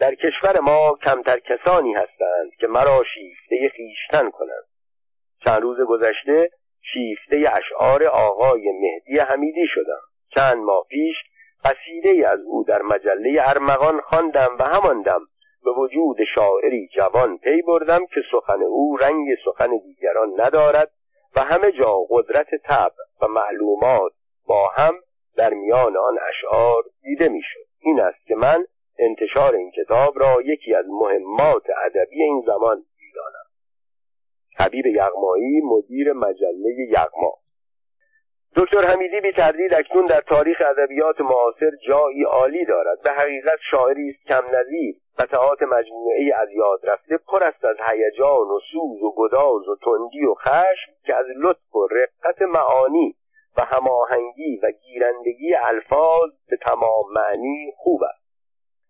در کشور ما کمتر کسانی هستند که مرا شیفته خیشتن کنند. چند روز گذشته شیفته اشعار آقای مهدی حمیدی شدم. چند ماه پیش قصیده از او در مجله ارمغان خواندم و هماندم به وجود شاعری جوان پی بردم که سخن او رنگ سخن دیگران ندارد و همه جا قدرت طب و معلومات با هم در میان آن اشعار دیده می‌شد. این است که من انتشار این کتاب را یکی از مهمات ادبی این زمان می‌دانم. حبیب یغمایی مدیر مجله یغما. دکتر حمیدی بی تردید اکنون در تاریخ ادبیات معاصر جایی عالی دارد. به حقیقت شاعری است کم نظیر قطعات مجموعه از یاد رفته. پر است از هیجان و سوز و گداز و تندی و خشم که از لطف و رقت معانی و هماهنگی و گیرندگی الفاظ به تمام معنی خوب است.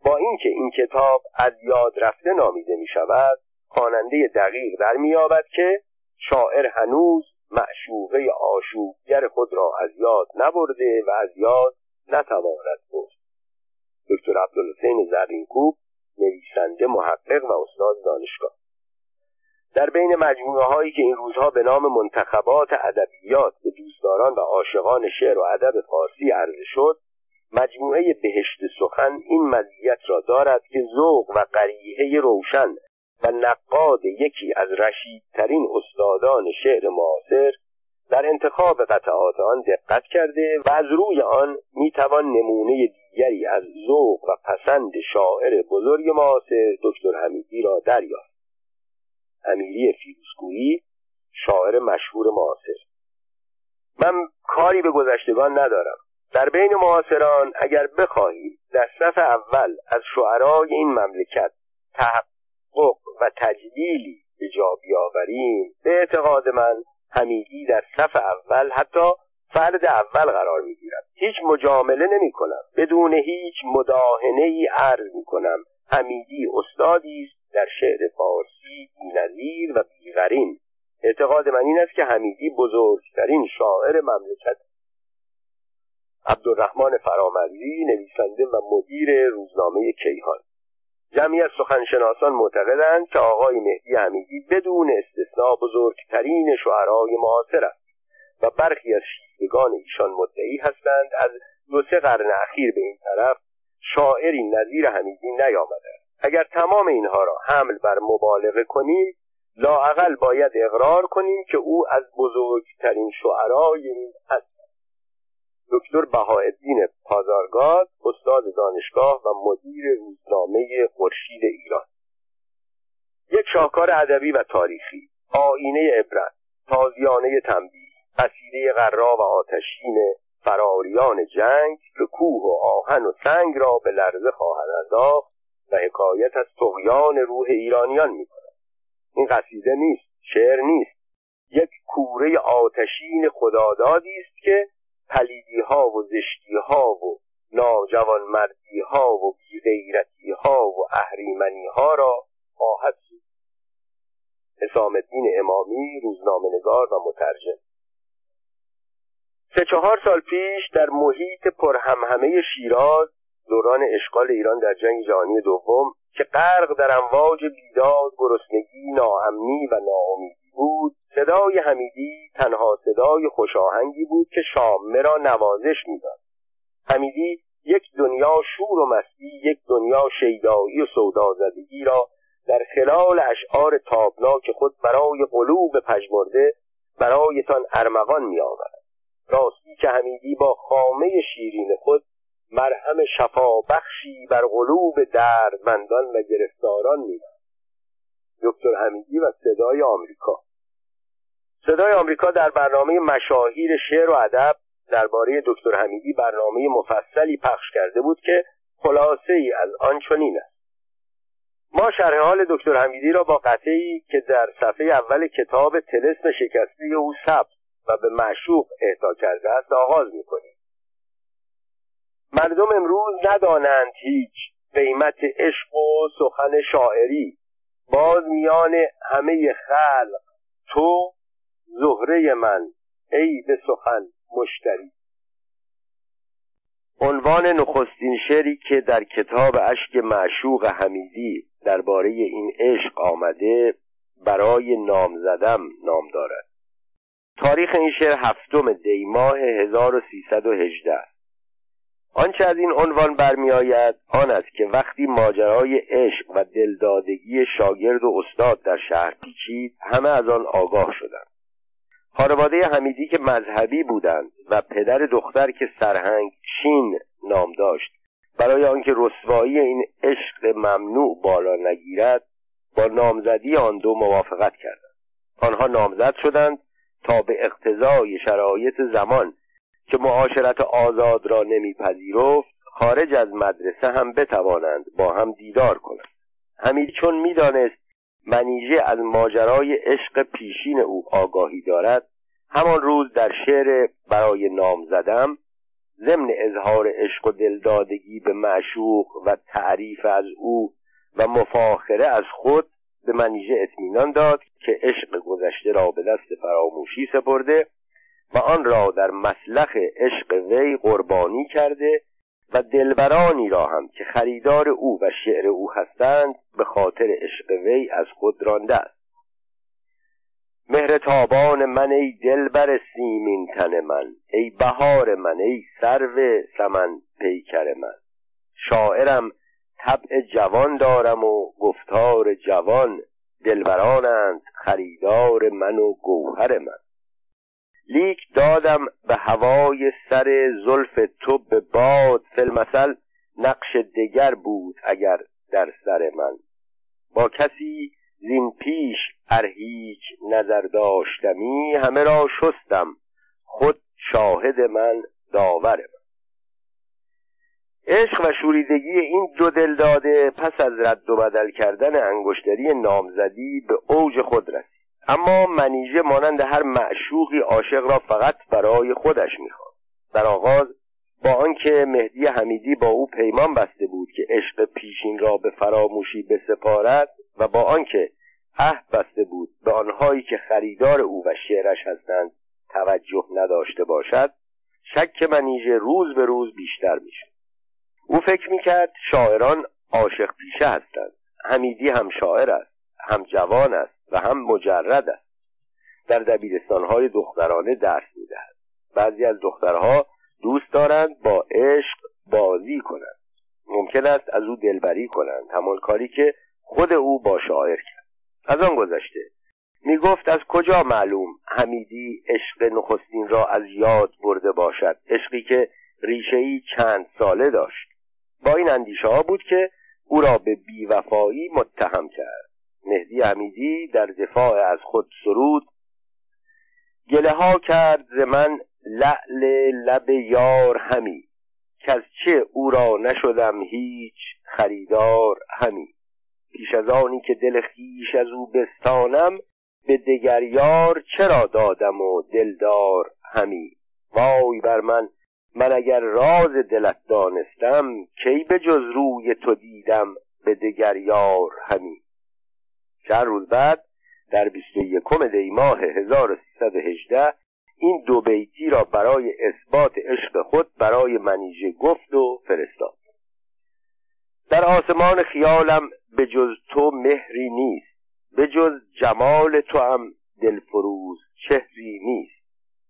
با اینکه این کتاب از یاد رفته نامیده می شود خواننده دقیق در مییابد که شاعر هنوز معشوقه آشوبگر خود را از یاد نبرده و از یاد نتواند برد. دکتر عبدالحسین زرینکوب نویسنده محقق و استاد دانشگاه. در بین مجموعه هایی که این روزها به نام منتخبات ادبیات به دوستداران و عاشقان شعر و ادب فارسی عرضه شد مجموعه بهشت سخن این مزیت را دارد که ذوق و قریحه روشن و نقاد یکی از رشیدترین استادان شعر معاصر در انتخاب قطعات آن دقت کرده و از روی آن می‌توان نمونه دیگری از ذوق و پسند شاعر بزرگ معاصر دکتر حمیدی را دریافت. امیری فیروزگویی شاعر مشهور معاصر. من کاری به گذشتگان ندارم. در بین معاصران اگر بخواهیم در صف اول از شعرای این مملکت تحقق و تجلیلی به جا بیاوریم. به اعتقاد من حمیدی در صف اول حتی فرد اول قرار می‌گیرد. هیچ مجامله نمی کنم بدون هیچ مداهنه ای عرض می کنم حمیدی استادی است در شعر فارسی بی‌نظیر و بیغرین اعتقاد من این است که حمیدی بزرگترین شاعر مملکت. عبدالرحمن فرامرزی نویسنده و مدیر روزنامه کیهان. جمعی از سخنشناسان معتقدند که آقای مهدی حمیدی بدون استثنا بزرگترین شعرای معاصر است و برخی از شیفتگان ایشان مدعی هستند از دو سه قرن اخیر به این طرف شاعری نظیر حمیدی نیامده. اگر تمام اینها را حمل بر مبالغه کنیم لاعقل باید اقرار کنیم که او از بزرگترین شعرای این دکتر بهاءالدین پازارگاد استاد دانشگاه و مدیر روزنامه خورشید ایران. یک شاهکار ادبی و تاریخی آینه عبرت تازیانه تنبیه قصیده غرا و آتشین فراریان جنگ که کوه و آهن و سنگ را به لرزه خواهد انداخت و حکایت از تغیان روح ایرانیان می کند این قصیده نیست شعر نیست. یک کوره آتشین خدادادی است که پلیدی ها و زشتی ها و ناجوان مردی ها و بیغیرتی ها و اهریمنی ها را خواهد سود حسام الدین امامی روزنامه نگار و مترجم. سه چهار سال پیش در محیط پرهمهمه شیراز دوران اشغال ایران در جنگ جهانی دوم که غرق در امواج بیداد گرسنگی ناامنی و ناامیدی بود. صدای حمیدی تنها صدای خوشاهنگی بود که شامه را نوازش می‌داد. حمیدی یک دنیا شور و مستی یک دنیا شیدایی و سودازدگی را در خلال اشعار تابناک خود برای قلوب پژمرده برایتان ارمغان میآورد. راستی که حمیدی با خامه شیرین خود مرهم شفا بخشی بر قلوب دردمندان و گرفتاران می‌داد. دکتر حمیدی و صدای آمریکا. صدای آمریکا در برنامه مشاهیر شعر و ادب درباره دکتر حمیدی برنامه مفصلی پخش کرده بود که خلاصه ای از آن چنین است. ما شرح حال دکتر حمیدی را با قطعی که در صفحه اول کتاب تلسم شکسته او ثبت و به معشوق اهدا کرده است آغاز می‌کنیم. مردم امروز ندانند هیچ قیمت عشق و سخن شاعری. باز میان همه خلق تو زهره من ای به سخن مشتری. عنوان نخستین شعری که در کتاب اشک معشوق حمیدی درباره این عشق آمده برای نام زدم نام دارد. تاریخ این شعر هفتم دیماه 1318 آنچه از این عنوان برمیآید آن است که وقتی ماجرای عشق و دلدادگی شاگرد و استاد در شهر پیچید همه از آن آگاه شدند. خانواده حمیدی که مذهبی بودند و پدر دختر که سرهنگ شین نام داشت برای آنکه رسوایی این عشق ممنوع بالا نگیرد با نامزدی آن دو موافقت کردند. آنها نامزد شدند تا به اقتضای شرایط زمان که معاشرت آزاد را نمیپذیرفت خارج از مدرسه هم بتوانند با هم دیدار کنند. حمید چون می‌دانست منیژه از ماجرای عشق پیشین او آگاهی دارد همان روز در شعر برای نام زدم ضمن اظهار عشق و دلدادگی به معشوق و تعریف از او و مفاخره از خود به منیژه اطمینان داد که عشق گذشته را به دست فراموشی سپرده و آن را در مسلخ عشق وی قربانی کرده و دلبرانی را هم که خریدار او و شعر او هستند به خاطر عشق وی از خود رانده است. مهر تابان من ای دلبر سیمین تن من ای بهار من ای سرو سمن پیکر من. شاعرم طبع جوان دارم و گفتار جوان دلبرانند خریدار من و گوهر من. لیک دادم به هوای سر زلف تو به باد فلمثل نقش دگر بود اگر در سر من. با کسی زین پیش ار هیچ نظر داشتمی همه را شستم. خود شاهد من داور من. عشق و شوریدگی این دو دل داده پس از رد و بدل کردن انگشتری نامزدی به اوج خود رسید. اما منیژه مانند هر معشوقی عاشق را فقط برای خودش می‌خواد. در آغاز با آنکه مهدی حمیدی با او پیمان بسته بود که عشق پیشین را به فراموشی بسپارد و با آنکه عهد بسته بود به آنهایی که خریدار او و شعرش هستند توجه نداشته باشد شک منیژه روز به روز بیشتر می‌شد. او فکر می‌کرد شاعران عاشق پیشه هستند. حمیدی هم شاعر است هم جوان است. و هم مجرد است. در دبیرستانهای دخترانه درس می‌دهد. بعضی از دخترها دوست دارند با عشق بازی کنند. ممکن است از او دلبری کنند. همان کاری که خود او با شاعر کرد. از آن گذشته می گفت از کجا معلوم حمیدی عشق نخستین را از یاد برده باشد؟ عشقی که ریشهای چند ساله داشت. با این اندیشه ها بود که او را به بیوفایی متهم کرد. مهدی حمیدی در دفاع از خود سرود. گله ها کرد ز من لعل لب یار همی که از چه او را نشدم هیچ خریدار همی. پیش از آنی که دل خیش از او بستانم به دگر یار چرا دادم و دلدار همی؟ وای بر من من اگر راز دلت دانستم کی به جز روی تو دیدم به دگر یار همی؟ چند روز بعد در بیست و یکم دی ماه 1318 این دو بیتی را برای اثبات عشق خود برای منیژه گفت و فرستاد. در آسمان خیالم به جز تو مهری نیست به جز جمال تو هم دلفروز چهری نیست.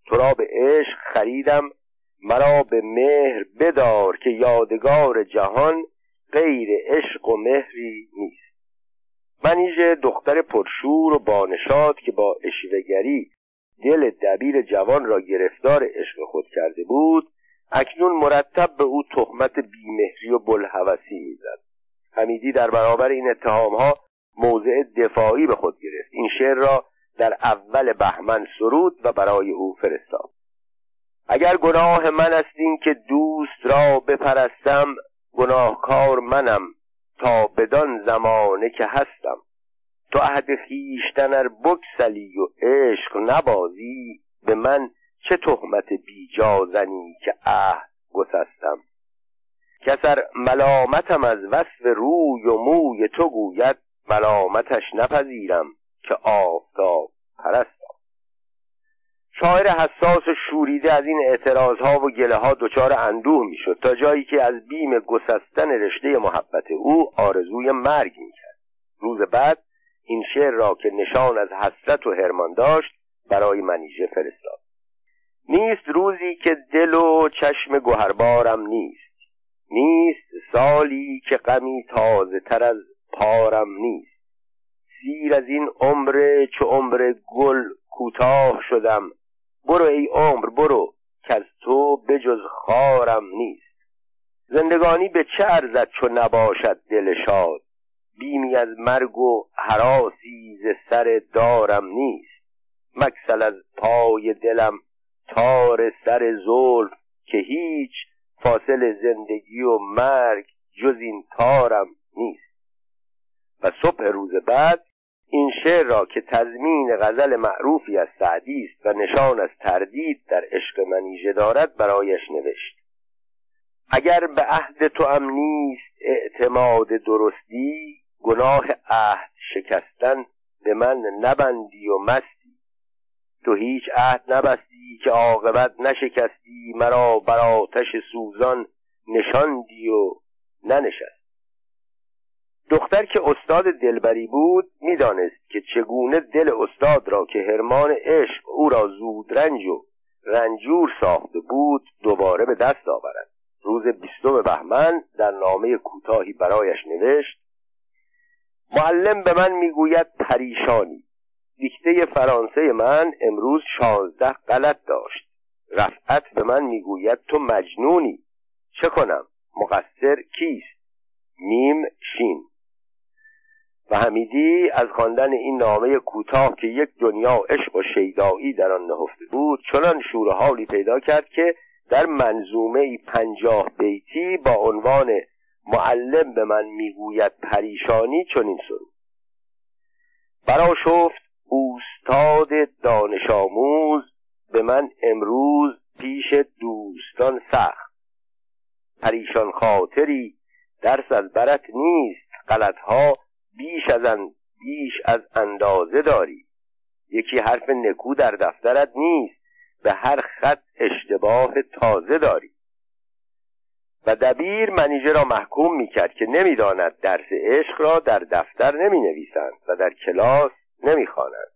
تو را به عشق خریدم مرا به مهر بدار که یادگار جهان غیر عشق و مهری نیست. منیژه دختر پرشور و بانشاد که با اشوهگری دل دبیر جوان را گرفتار عشق خود کرده بود اکنون مرتب به او تهمت بیمهری و بلحوثی می‌زد. حمیدی در برابر این اتهامها موضع دفاعی به خود گرفت. این شعر را در اول بهمن سرود و برای او فرستاد. اگر گناه من است این که دوست را بپرستم گناهکار منم. تا بدان زمانه که هستم. تو عهد خیشتن ار بکسلی و عشق نبازی به من چه تهمت بیجا زنی که عهد گسستم. کسر ملامتم از وصف روی و موی تو گوید ملامتش نپذیرم که آفتاب پرستم. شاعر حساس و شوریده از این اعتراضها و گله ها دچار اندوه می‌شد تا جایی که از بیم گسستن رشته محبت او آرزوی مرگ می‌کرد. روز بعد این شعر را که نشان از حسرت و هرمان داشت برای منیژه فرستاد. نیست روزی که دل و چشم گوهربارم نیست. نیست سالی که غمی تازه تر از پارم نیست. سیر از این عمر چو عمر گل کوتاه شدم. برو ای عمر برو که از تو بجز خارم نیست. زندگانی به چه ارزد چو نباشد دل شاد؟ بیمی از مرگ و حراسی ز سر دارم نیست. مکسل از پای دلم تار سر زلف که هیچ فاصل زندگی و مرگ جز این تارم نیست. و صبح روز بعد این شعر را که تضمین غزل معروفی از سعدی است و نشان از تردید در عشق منیژه دارد برایش نوشت. اگر به عهد تو هم نیست اعتماد درستی گناه عهد شکستن به من نبندی و مستی. تو هیچ عهد نبستی که عاقبت نشکستی مرا بر آتش سوزان نشاندی و ننشست دختر که استاد دلبری بود می‌دانست که چگونه دل استاد را که هرمان عشق او را زود رنج و رنجور ساخته بود دوباره به دست آورد. روز بیستم بهمن در نامه کوتاهی برایش نوشت معلم به من می‌گوید پریشانی. دیکته فرانسه من امروز شانزده غلط داشت. رفعت به من می‌گوید تو مجنونی. چه کنم؟ مقصر کیست؟ میم شین. و حمیدی از خواندن این نامه کوتاه که یک دنیا عشق و شیدایی در آن نهفته بود چنان شور حالی پیدا کرد که در منظومه پنجاه بیتی با عنوان معلم به من می‌گوید پریشانی چنین سرود. برا شفت اوستاد دانش آموز به من امروز پیش دوستان سخت. پریشان خاطری درس از برت نیست غلطها بیش از بیش از اندازه داری. یکی حرف نکو در دفترت نیست به هر خط اشتباه تازه داری. و دبیر منیژه را محکوم می‌کرد که نمی‌داند درس عشق را در دفتر نمی نویسند و در کلاس نمی خوانند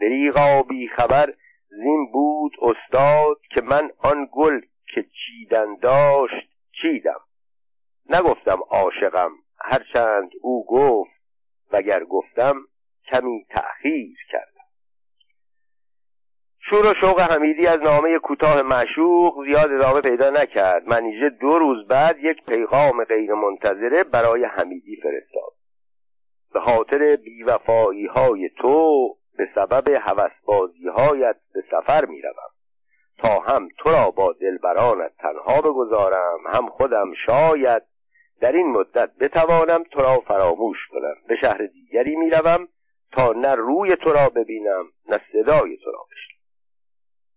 دریغا بی خبر زین بود استاد که من آن گل که چیدن داشت چیدم. نگفتم عاشقم هرچند او گفت وگر گفتم کمی تأخیر کردم. شور و شوق حمیدی از نامه کوتاه معشوق زیاد ادامه پیدا نکرد. منیژه دو روز بعد یک پیغام غیر منتظره برای حمیدی فرستاد. به خاطر بیوفایی های تو به سبب حوسبازی هایت به سفر می روم تا هم تو را با دلبرانت تنها بگذارم هم خودم شاید در این مدت بتوانم تو را فراموش کنم. به شهر دیگری می روم تا نه روی تو را ببینم نه صدای تو را بشنوم.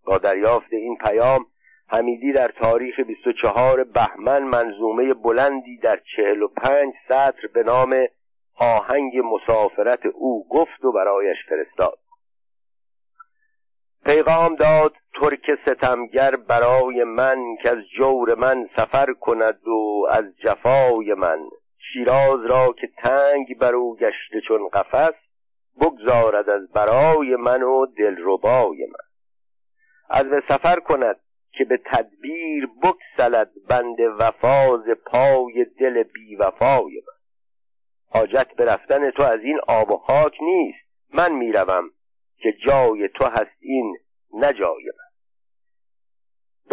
با دریافت این پیام حمیدی در تاریخ 24 بهمن منظومه بلندی در 45 سطر به نام آهنگ مسافرت او گفت و برایش فرستاد. پیغام داد ترک ستمگر برای من که از جور من سفر کند و از جفای من. شیراز را که تنگ بر او گشته چون قفس بگذارد از برای من و دلربای من. از به سفر کند که به تدبیر بکسلد بند وفاز پای دل بی وفای من. حاجت به رفتن تو از این آب و خاک نیست. من می‌روم. که جای تو هست این نه جای من.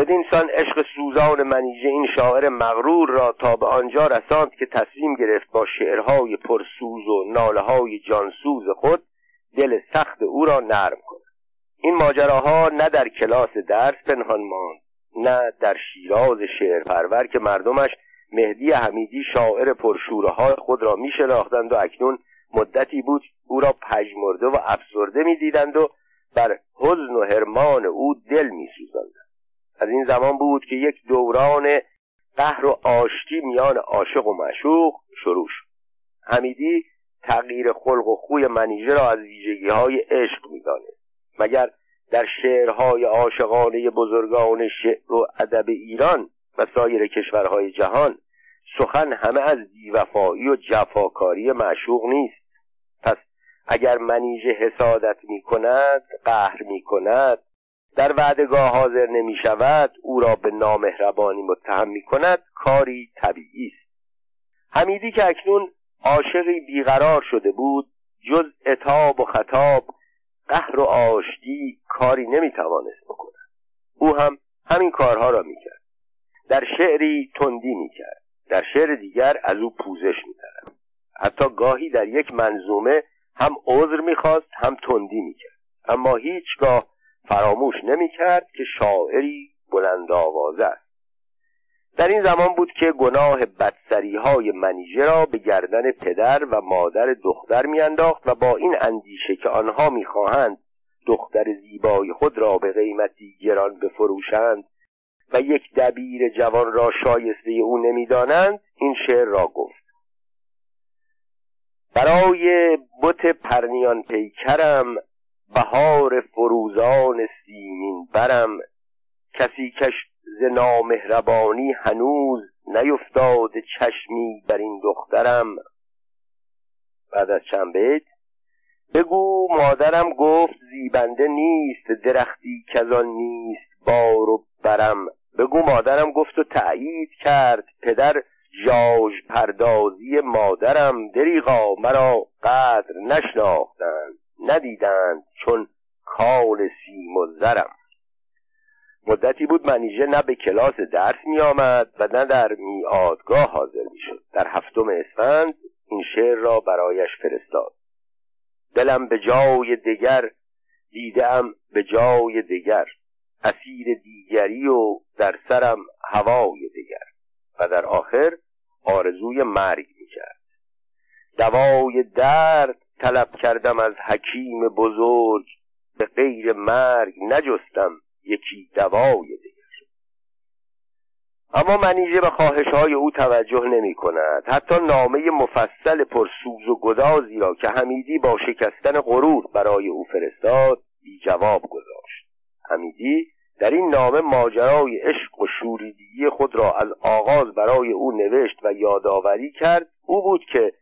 بدین سان عشق سوزان منیژه این شاعر مغرور را تا به آنجا رساند که تصمیم گرفت با شعرهای پرسوز و ناله های جانسوز خود دل سخت او را نرم کند. این ماجراها نه در کلاس درس پنهان ماند نه در شیراز شعر پرور که مردمش مهدی حمیدی شاعر پرشوره خود را می شناختند و اکنون مدتی بود او را پژمرده و افسرده می‌دیدند و بر حزن و هرمان او دل میسوزاندند. از این زمان بود که یک دوران قهر و آشتی میان عاشق و معشوق شروع شد. حمیدی تغییر خلق و خوی منیژه را از ویژگی های عشق می‌دانست مگر در شعرهای عاشقانه بزرگان شعر و ادب ایران و سایر کشورهای جهان سخن همه از بیوفایی و جفاکاری معشوق نیست. پس اگر منیژه حسادت می کند قهر می کند در وعدگاه حاضر نمی شود او را به نامهربانی متهم می کند کاری طبیعی است. حمیدی که اکنون عاشقی بیقرار شده بود جز اتاب و خطاب قهر و آشتی کاری نمی توانست بکند. او هم همین کارها را می کرد در شعری تندی می کرد در شعر دیگر از او پوزش می حتی گاهی در یک منظومه هم عذر می‌خواست هم تندی می‌کرد. اما هیچگاه فراموش نمی‌کرد که شاعری بلند آوازه است. در این زمان بود که گناه بدسری های منیژه را به گردن پدر و مادر دختر میانداخت و با این اندیشه که آنها می‌خواهند دختر زیبای خود را به قیمتی گران بفروشند و یک دبیر جوان را شایسته او نمی‌دانند این شعر را گفت. برای بت پرنیان پیکرم بهار فروزان سیمین برم. کسی کش ز نامهربانی هنوز نیفتاد چشمی بر این دخترم. بعد از چند بیت بگو مادرم گفت زیبنده نیست درختی کزان نیست. بار و برم. بگو مادرم گفت و تأیید کرد. پدر جاج پردازی مادرم دریغا مرا قدر نشناختند ندیدند چون کال سیم و زرم. مدتی بود منیژه نه به کلاس درس می آمد و نه در میادگاه حاضر می شد در هفتم اسفند این شعر را برایش فرستاد. دلم به جای دیگر دیدم به جای دیگر اسیر دیگری و در سرم هوای دیگر و در آخر آرزوی مرگ می کرد. دوای درد طلب کردم از حکیم بزرگ به غیر مرگ نجستم یکی دوای دیگر اما منیژه به خواهش های او توجه نمی کند. حتی نامه مفصل پرسوز و گدازی را که حمیدی با شکستن غرور برای او فرستاد بی جواب گذاشت. حمیدی در این نامه ماجرای عشق و شوریدگی خود را از آغاز برای او نوشت و یادآوری کرد. او بود که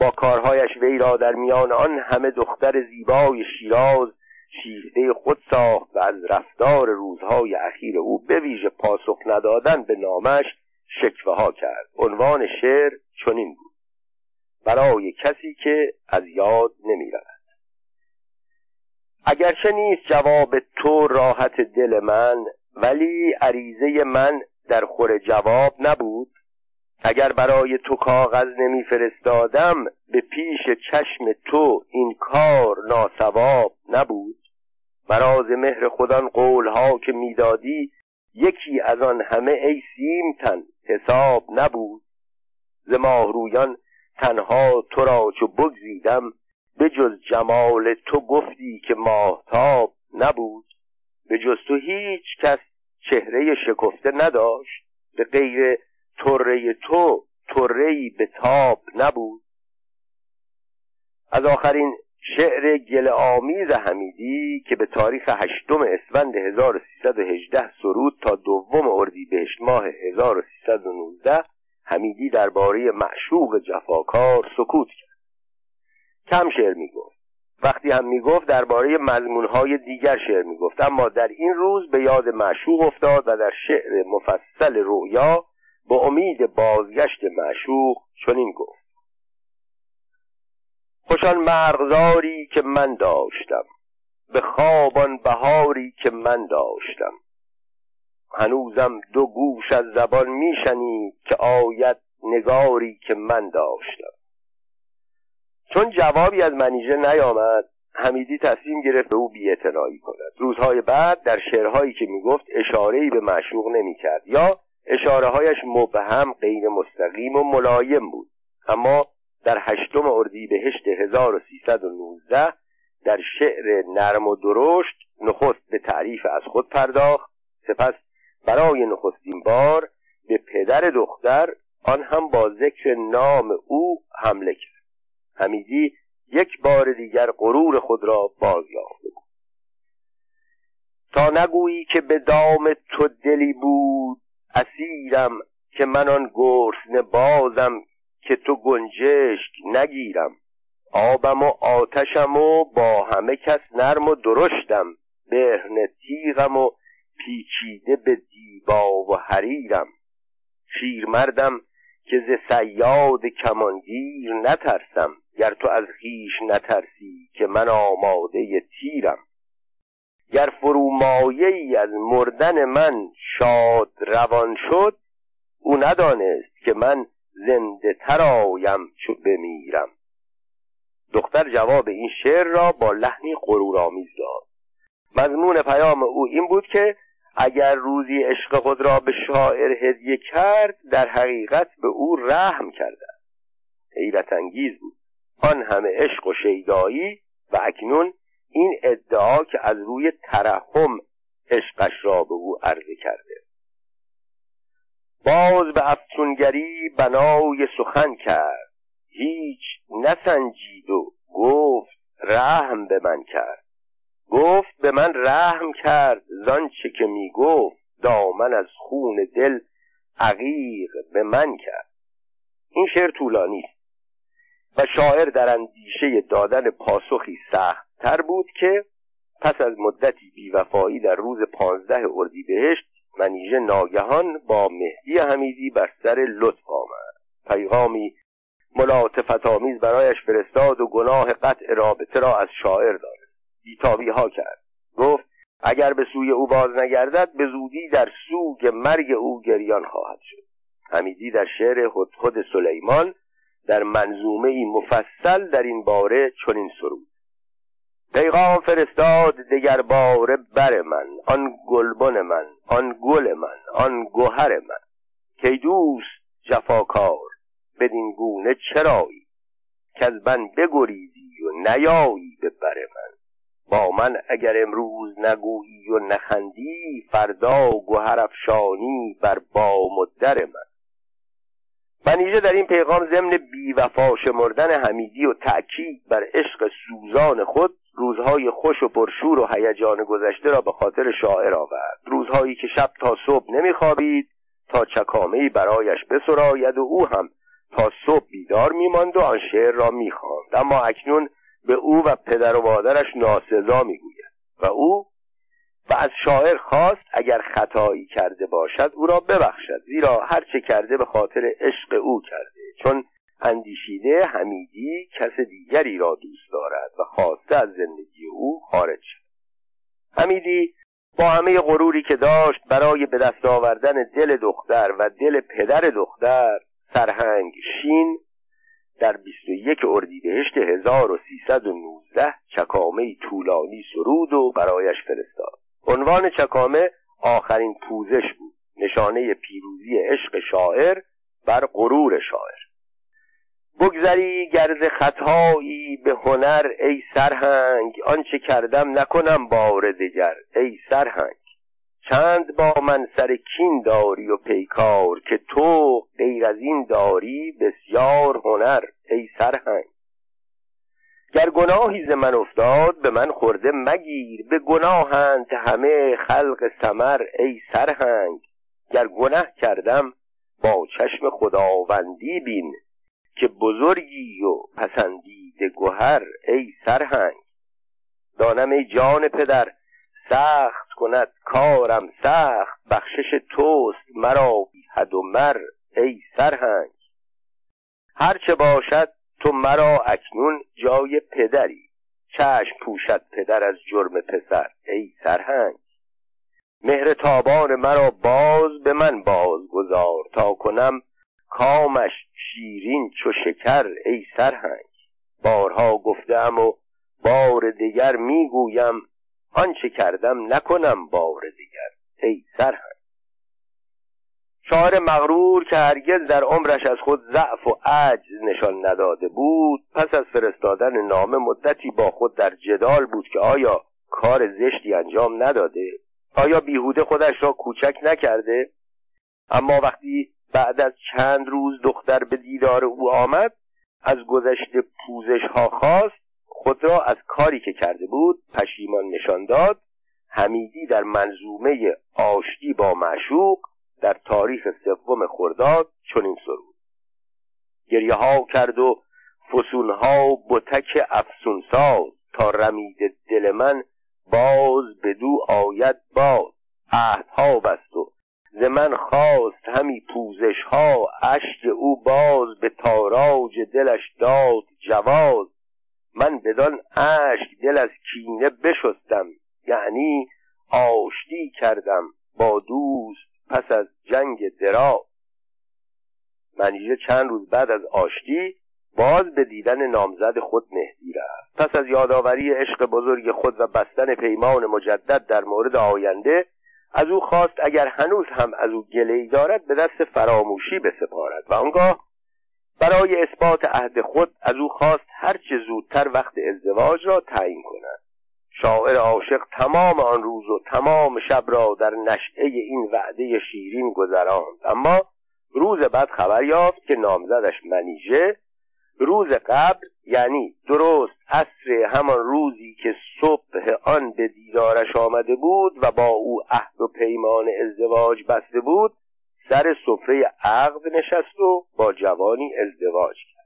با کارهایش وی را در میان آن همه دختر زیبای شیراز شیفته خود ساخت و از رفتار روزهای اخیر او به ویژه پاسخ ندادن به نامش شکوه ها کرد. عنوان شعر چنین بود. برای کسی که از یاد نمی رود اگرچه نیست جواب تو راحت دل من ولی عریضه من در خور جواب نبود. اگر برای تو کاغذ نمیفرستادم به پیش چشم تو این کار ناسواب نبود. مراز مهر خودان قولها که می‌دادی یکی از آن همه ای سیمتن حساب نبود. ز ماهرویان تنها تو را چو بگزیدم به جز جمال تو گفتی که ماهتاب نبود به جز تو هیچ کس چهره شکفته نداشت به غیر طره تو طره به تاب نبود. از آخرین شعر گل آمیز حمیدی که به تاریخ هشتم اسفند 1318 سرود تا دوم اردیبهشت ماه 1319 حمیدی درباره معشوق جفاکار سکوت کرد. کم شعر می‌گفت. وقتی هم می‌گفت درباره مضمونهای دیگر شعر می‌گفت. اما در این روز به یاد معشوق افتاد و در شعر مفصل رویا به امید بازگشت معشوق چنین گفت. خوشان مرغزاری که من داشتم. به خوابان بهاری که من داشتم. هنوزم دو گوش از زبان میشنید که آید نگاری که من داشتم. چون جوابی از منیژه نیامد حمیدی تصمیم گرفت به او بیاعتنایی کند. روزهای بعد در شعرهایی که می‌گفت اشارهای به معشوق نمی‌کرد. یا اشاره هایش مبهم غیر مستقیم و ملایم بود. اما در هشتم اردیبهشت 1319 در شعر نرم و درشت نخست به تعریف از خود پرداخت. سپس برای نخستین بار به پدر دختر آن هم با ذکر نام او حمله کرد. حمیدی یک بار دیگر غرور خود را باز یافته تا نگویی که به دام تو دلی بود اسیرم که من آن گرسنه بازم که تو گنجشک نگیرم. آبم و آتشم و با همه کس نرم و درشتم. برهن تیغم و پیچیده به دیبا و حریرم. شیرمردم که ز سیاد کمانگیر نترسم. گر تو از خیش نترسی که من آماده تیرم. گر فرومایه ای از مردن من شاد روان شد او ندانست که من زنده تر آیم چو بمیرم. دختر جواب این شعر را با لحنی غرورآمیز داد. مضمون پیام او این بود که اگر روزی عشق خود را به شاعر هدیه کرد در حقیقت به او رحم کرده. حیرت انگیز بود. آن همه عشق و شیدایی و اکنون این ادعا که از روی ترحم عشقش را به او عرضه کرده. باز به افسونگری بنای سخن کرد. هیچ نسنجید و گفت رحم به من کرد. گفت به من رحم کرد چه که می گفت. دامن از خون دل عقیق به من کرد. این شعر طولانی است. و شاعر در اندیشه دادن پاسخی سخت تر بود که پس از مدتی بیوفایی در روز پانزده اردیبهشت منیژه ناگهان با مهدی حمیدی بر سر لطف آمد. پیغامی ملاطفت آمیز برایش فرستاد و گناه قطع رابطه را از شاعر دارد بیتابی ها کرد. گفت اگر به سوی او باز نگردد به زودی در سوگ مرگ او گریان خواهد شد. حمیدی در شعر خود سلیمان در منظومه مفصل در این باره چنین سرود. پیغام فرستاد دگر باره بر من آن گلبن من آن گل من آن گوهر من. کی دوست جفاکار بدین گونه چرایی؟ که از من بگریزی و نیایی به بر من. با من اگر امروز نگویی و نخندی فردا گوهر افشانی بر بام و در من. منیژه در این پیغام ضمن بیوفا شمردن حمیدی و تأکید بر عشق سوزان خود روزهای خوش و پرشور و هیجان گذشته را به خاطر شاعر آورد. روزهایی که شب تا صبح نمیخوابید تا چکامهای برایش بسراید و او هم تا صبح بیدار میماند و آن شعر را می‌خواند. اما اکنون به او و پدر و مادرش ناسزا می‌گوید و او و از شاعر خواست اگر خطایی کرده باشد او را ببخشد. زیرا هر چه کرده به خاطر عشق او کرده. چون اندیشیده حمیدی کس دیگری را دوست دارد و خواسته از زندگی او خارج شد حمیدی با همه غروری که داشت برای به دست آوردن دل دختر و دل پدر دختر سرهنگ شین در 21 اردیبهشت 1319 چکامه طولانی سرود و برایش فرستاد. عنوان چکامه آخرین پوزش بود. نشانه پیروزی عشق شاعر بر غرور شاعر. بگذری گرز خطایی به هنر ای سرهنگ آنچه کردم نکنم بار دگر ای سرهنگ. چند با من سر کین داری و پیکار که تو غیر از این داری بسیار هنر ای سرهنگ. گر گناهی ز من افتاد به من خورده مگیر. به گناهند همه خلق سمر ای سرهنگ. گر گناه کردم با چشم خداوندی بین. که بزرگی و پسندید گوهر ای سرهنگ. دانم ای جان پدر سخت کند کارم. سخت بخشش توست مرا حد و مر ای سرهنگ. هرچه باشد تو مرا اکنون جای پدری. چشم پوشد پدر از جرم پسر. ای سرهنگ. مهر تابان مرا باز به من باز گذار تا کنم کامش شیرین چو شکر ای سرهنگ. بارها گفتم و بار دیگر می‌گویم آنچه کردم نکنم بار دیگر. ای سرهنگ. شاعر مغرور که هرگز در عمرش از خود ضعف و عجز نشان نداده بود پس از فرستادن نامه مدتی با خود در جدال بود که آیا کار زشتی انجام نداده؟ آیا بیهوده خودش را کوچک نکرده؟ اما وقتی بعد از چند روز دختر به دیدار او آمد از گذشته پوزش ها خواست خود را از کاری که کرده بود پشیمان نشان داد حمیدی در منظومه آشتی با معشوق در تاریخ سوم خرداد چنین سرود گریه ها کرد و فسون ها بتک افسون ساز تا رمید دل من باز بدو آید باز. عهدها بست و ز من خواست همی پوزش ها اشک او باز به تاراج دلش داد جواز. من بدان اشک دل از کینه بشستم یعنی آشتی کردم با دوست پس از جنگ درا. منیژه چند روز بعد از آشتی باز به دیدن نامزد خود مهدی رفت. پس از یادآوری عشق بزرگ خود و بستن پیمان مجدد در مورد آینده از او خواست اگر هنوز هم از او گلهی دارد به دست فراموشی بسپارد و آنگاه برای اثبات عهد خود از او خواست هرچه زودتر وقت ازدواج را تعیین کند. شاعر عاشق تمام آن روز و تمام شب را در نشعه این وعده شیرین گذراند. اما روز بعد خبر یافت که نامزدش منیژه روز قبل یعنی درست عصر همان روزی که صبح آن به دیدارش آمده بود و با او عهد و پیمان ازدواج بسته بود سر سفره عقد نشست و با جوانی ازدواج کرد.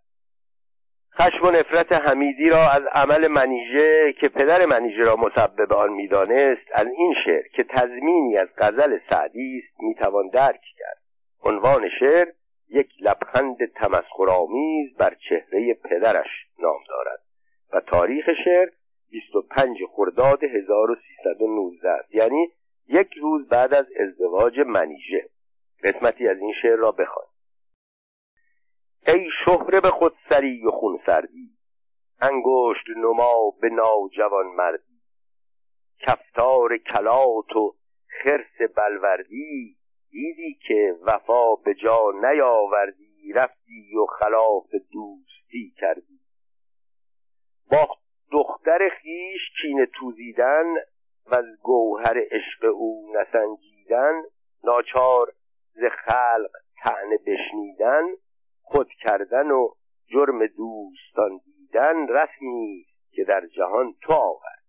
خشم و نفرت حمیدی را از عمل منیژه که پدر منیژه را مسبب آن می‌دانست از این شعر که تضمینی از غزل سعدی است می‌توان درک کرد. عنوان شعر یک لبخند تمسخرآمیز بر چهره پدرش نام دارد. و تاریخ شعر 25 خرداد 1319 است یعنی یک روز بعد از ازدواج منیژه. قسمتی از این شعر را بخوان. ای شهره به خود سری و خون سردی انگشت نما به ناجوان مردی. کفتار کلات و خرس بلوردی دیدی که وفا به جا نیاوردی رفتی و خلاف دوستی کردی. با دختر خیش چین توزیدن و از گوهر عشق او نسنجیدن ناچار ز خلق تعنه بشنیدن خود کردن و جرم دوستان دیدن رسمی که در جهان تو آورد.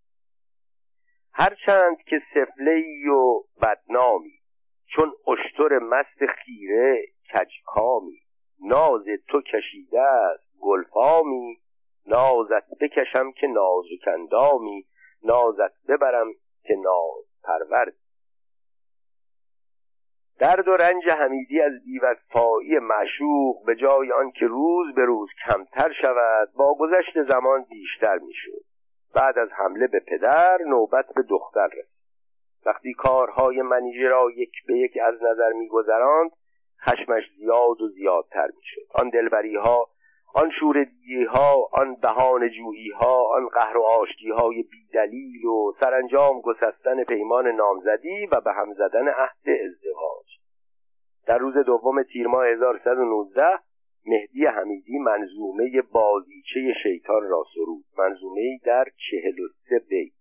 هرچند که سفله و بدنامی چون اشتر مست خیره کجکامی ناز تو کشیده است گلفامی نازت بکشم که نازکندامی نازت ببرم که ناز پرورد. درد و رنج حمیدی از بیوفایی معشوق به جای آنکه روز به روز کمتر شود با گذشت زمان بیشتر می‌شد. بعد از حمله به پدر نوبت به دختر رسید. وقتی کارهای منیژه را یک به یک از نظر میگذراند خشمش زیاد و زیادتر می‌شد. آن دلبری ها آن شورگی ها آن بهان جویی ها آن قهر و آشتی های بیدلیل و سرانجام گسستن پیمان نامزدی و به هم زدن عهد ازدواج. در روز دوم تیر ماه 1119 مهدی حمیدی منظومه بازیچه شیطان را سرود منظومه در چهل و سه بیت.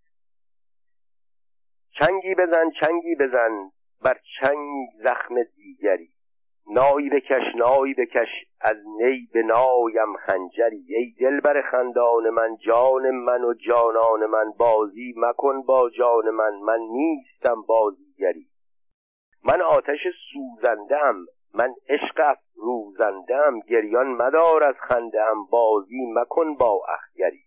چنگی بزن چنگی بزن بر چنگ زخم دیگری. نایی بکش نایی بکش از نی به نایم خنجری. ای دلبر خندان من جان من و جانان من بازی مکن با جان من من نیستم بازیگری. من آتش سوزندم من عشق روزندم گریان مدار از خندم بازی مکن با اخگری.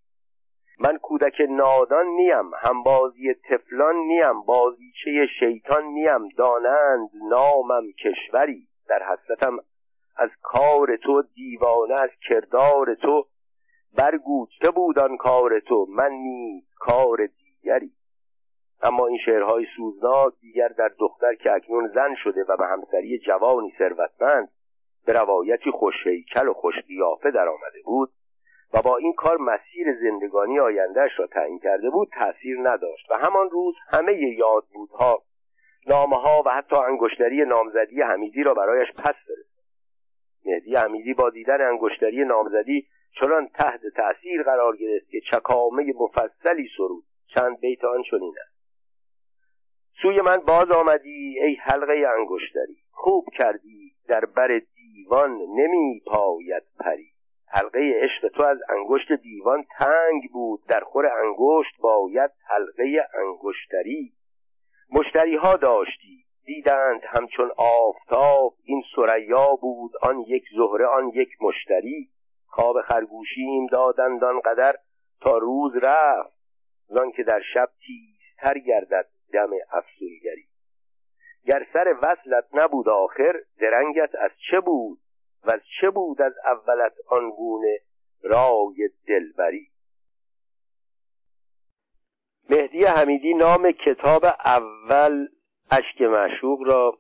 من کودک نادان نیم هم بازی تفلان نیم بازیچه شیطان نیم دانند نامم کشوری. در حسرتم از کار تو دیوانه از کردار تو برگو چه بود آن کار تو من نیز کار دیگری. اما این شعرهای سوزناک دیگر در دختر که اکنون زن شده و به همسری جوانی ثروتمند به روایتی خوشهیکل و خوش در آمده بود و با این کار مسیر زندگانی آیندهش را تعیین کرده بود تأثیر نداشت. و همان روز همه یادبودها نامه ها و حتی انگشتری نامزدی حمیدی را برایش پس فرستاد مهدی حمیدی با دیدن انگشتری نامزدی چنان تحت تأثیر قرار گرفت که چکامه مفصلی سرود. چند بیت آن چنین است. سوی من باز آمدی ای حلقه انگشتری. خوب کردی در بر دیوان نمی پاید پری. حلقه عشق تو از انگشت دیوان تنگ بود. در خور انگشت باید حلقه انگشتری. مشتری ها داشتی. دیدند همچون آفتاب این سریا بود آن یک زهره آن یک مشتری. خواب خرگوشیم دادند آنقدر تا روز رفت. زان که در شب تیزتر گردد دم افسونگری. گر سر وصلت نبود آخر درنگت از چه بود؟ و از چه بود از اولت آنگونه رای دلبری؟ مهدی حمیدی نام کتاب اول اشک معشوق را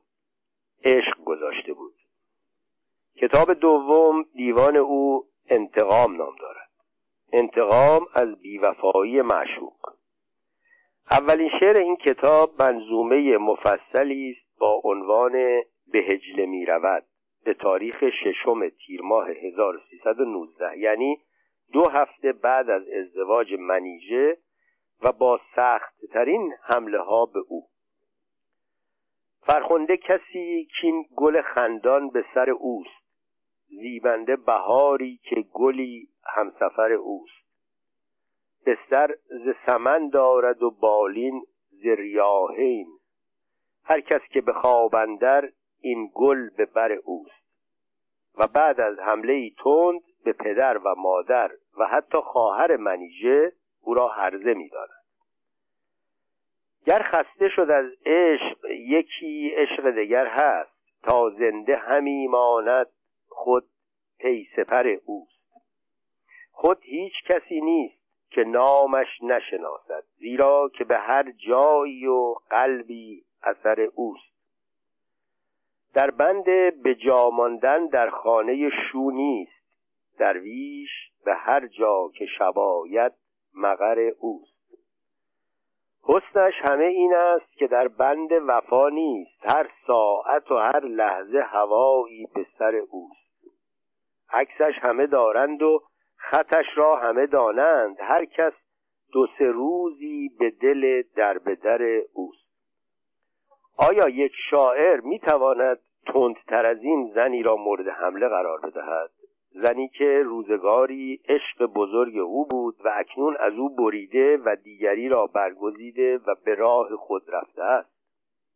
عشق گذاشته بود. کتاب دوم دیوان او انتقام نام دارد. انتقام از بیوفایی معشوق. اولین شعر این کتاب منظومه مفصلی است با عنوان به هجله می رود به تاریخ ششم تیر ماه 1319 یعنی دو هفته بعد از ازدواج منیژه و با سخت ترین حمله ها به او. فرخنده کسی کین گل خندان به سر اوست. زیبنده بهاری که گلی همسفر اوست. بستر ز سمن دارد و بالین ز ریاحین. هر کس که به خوابندر این گل به بر اوست. و بعد از حمله ای تند به پدر و مادر و حتی خواهر منیژه او را هرزه می‌داند. گر خسته شد از عشق یکی عشق دگر هست. تا زنده همی ماند خود پی سپر اوست. خود هیچ کسی نیست که نامش نشناسد زیرا که به هر جایی و قلبی اثر اوست. در بند به جاماندن در خانه شو نیست. درویش به هر جا که شباید مغر اوست. حسنش همه این است که در بند وفا نیست. هر ساعت و هر لحظه هوایی به سر اوست. عکسش همه دارند و خطش را همه دانند. هر کس دو سه روزی به دل در به در اوست. آیا یک شاعر می‌تواند تندتر از این زنی را مورد حمله قرار بدهد؟ زنی که روزگاری عشق بزرگ او بود و اکنون از او بریده و دیگری را برگزیده و به راه خود رفته است.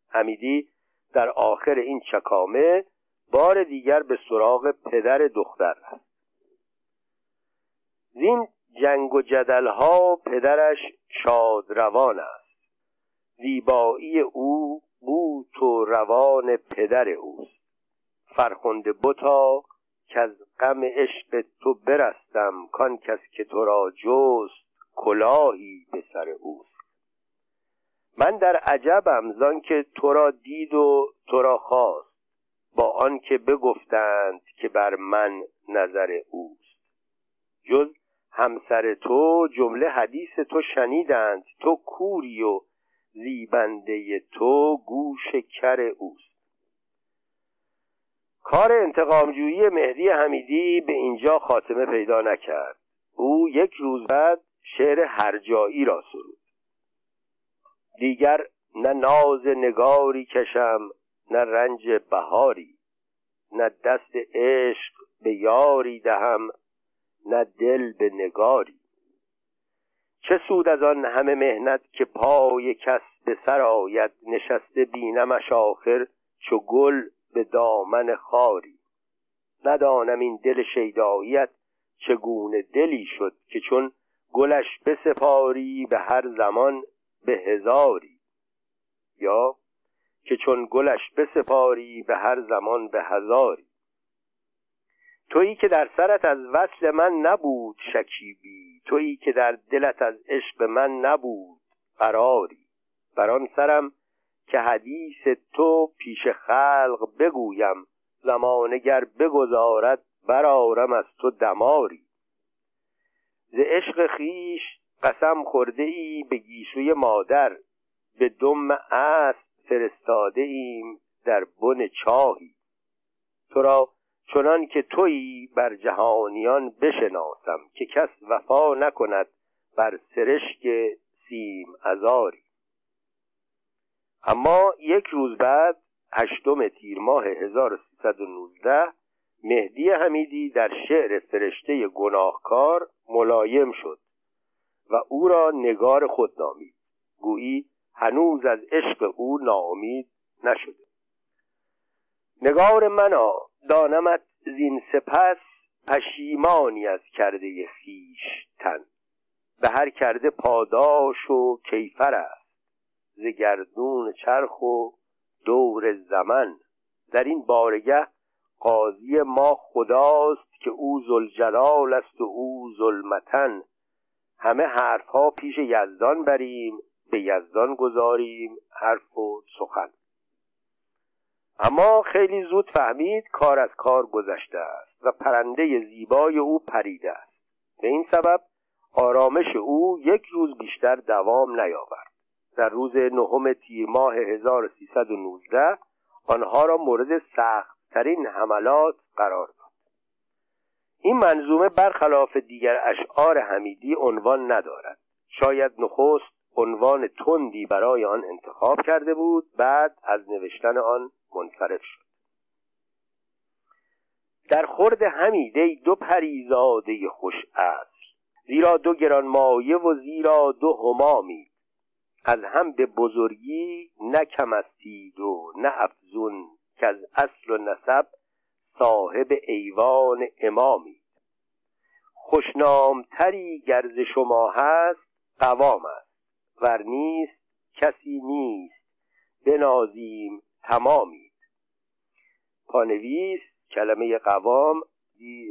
حمیدی در آخر این چکامه بار دیگر به سراغ پدر دختر رفت. زین جنگ و جدلها پدرش شادروان است. زیبایی او بود و روان پدر اوست. فرخنده بتا که از غم عشق تو برستم کان کس که تو را جست کلاهی به سر اوست. من در عجبم زان که تو را دید و تو را خواست با آنکه بگفتند که بر من نظر اوست. جز همسر تو جمله حدیث تو شنیدند تو کوری و زیبنده تو گوش کر اوست. کار انتقامجویی مهدی حمیدی به اینجا خاتمه پیدا نکرد. او یک روز بعد شعر هرجایی را سرود. دیگر نه ناز نگاری کشم نه رنج بهاری نه دست عشق به یاری دهم نه دل به نگاری. چه سود از آن همه مهنت که پای کس به سر آید نشسته بینمش آخر چو گل به دامن خاری. ندانم این دل شیداییت چگونه دلی شد که چون گلش بسپاری به هر زمان به هزاری. یا که چون گلش بسپاری به هر زمان به هزاری. تویی که در سرت از وصل من نبود شکیبی تویی که در دلت از عشق من نبود قراری. بر آن سرم که حدیث تو پیش خلق بگویم زمانگر بگذارد برارم از تو دماری. ز عشق خیش قسم خورده ای به گیسوی مادر به دم اسب فرستاده ایم در بن چاهی. تو را چنان که تویی بر جهانیان بشناسم که کس وفا نکند بر سرشک سیم ازاری. اما یک روز بعد هشتم تیر ماه 1319 مهدی حمیدی در شعر فرشته گناهکار ملایم شد و او را نگار خود نامید. گویی هنوز از عشق او ناامید نشده. نگار منا دانمت زین سپس پشیمانی از کرده خیش تن. به هر کرده پاداش و کیفر است. ز گردون چرخ و دور زمن. در این بارگه قاضی ما خداست که او زلجلال است و او ظلمتن همه حرفها پیش یزدان بریم به یزدان گذاریم حرف و سخن. اما خیلی زود فهمید کار از کار گذشته است و پرنده زیبای او پریده است. به این سبب آرامش او یک روز بیشتر دوام نیاورد. در روز نهم تیر ماه 1319 آنها را مورد سختترین حملات قرار داد. این منظومه برخلاف دیگر اشعار حمیدی عنوان ندارد. شاید نخست عنوان تندی برای آن انتخاب کرده بود بعد از نوشتن آن منصرف شد. در خورد همیده دو پریزاده خوش است زیرا دو گران مایه و زیرا دو همامی از هم به بزرگی نه کم استید و نه افزون که از اصل و نسب صاحب ایوان امامی. خوشنامتری گرز شما هست قوام است ور نیست کسی نیست بنازیم تمامید پانویس کلمه قوام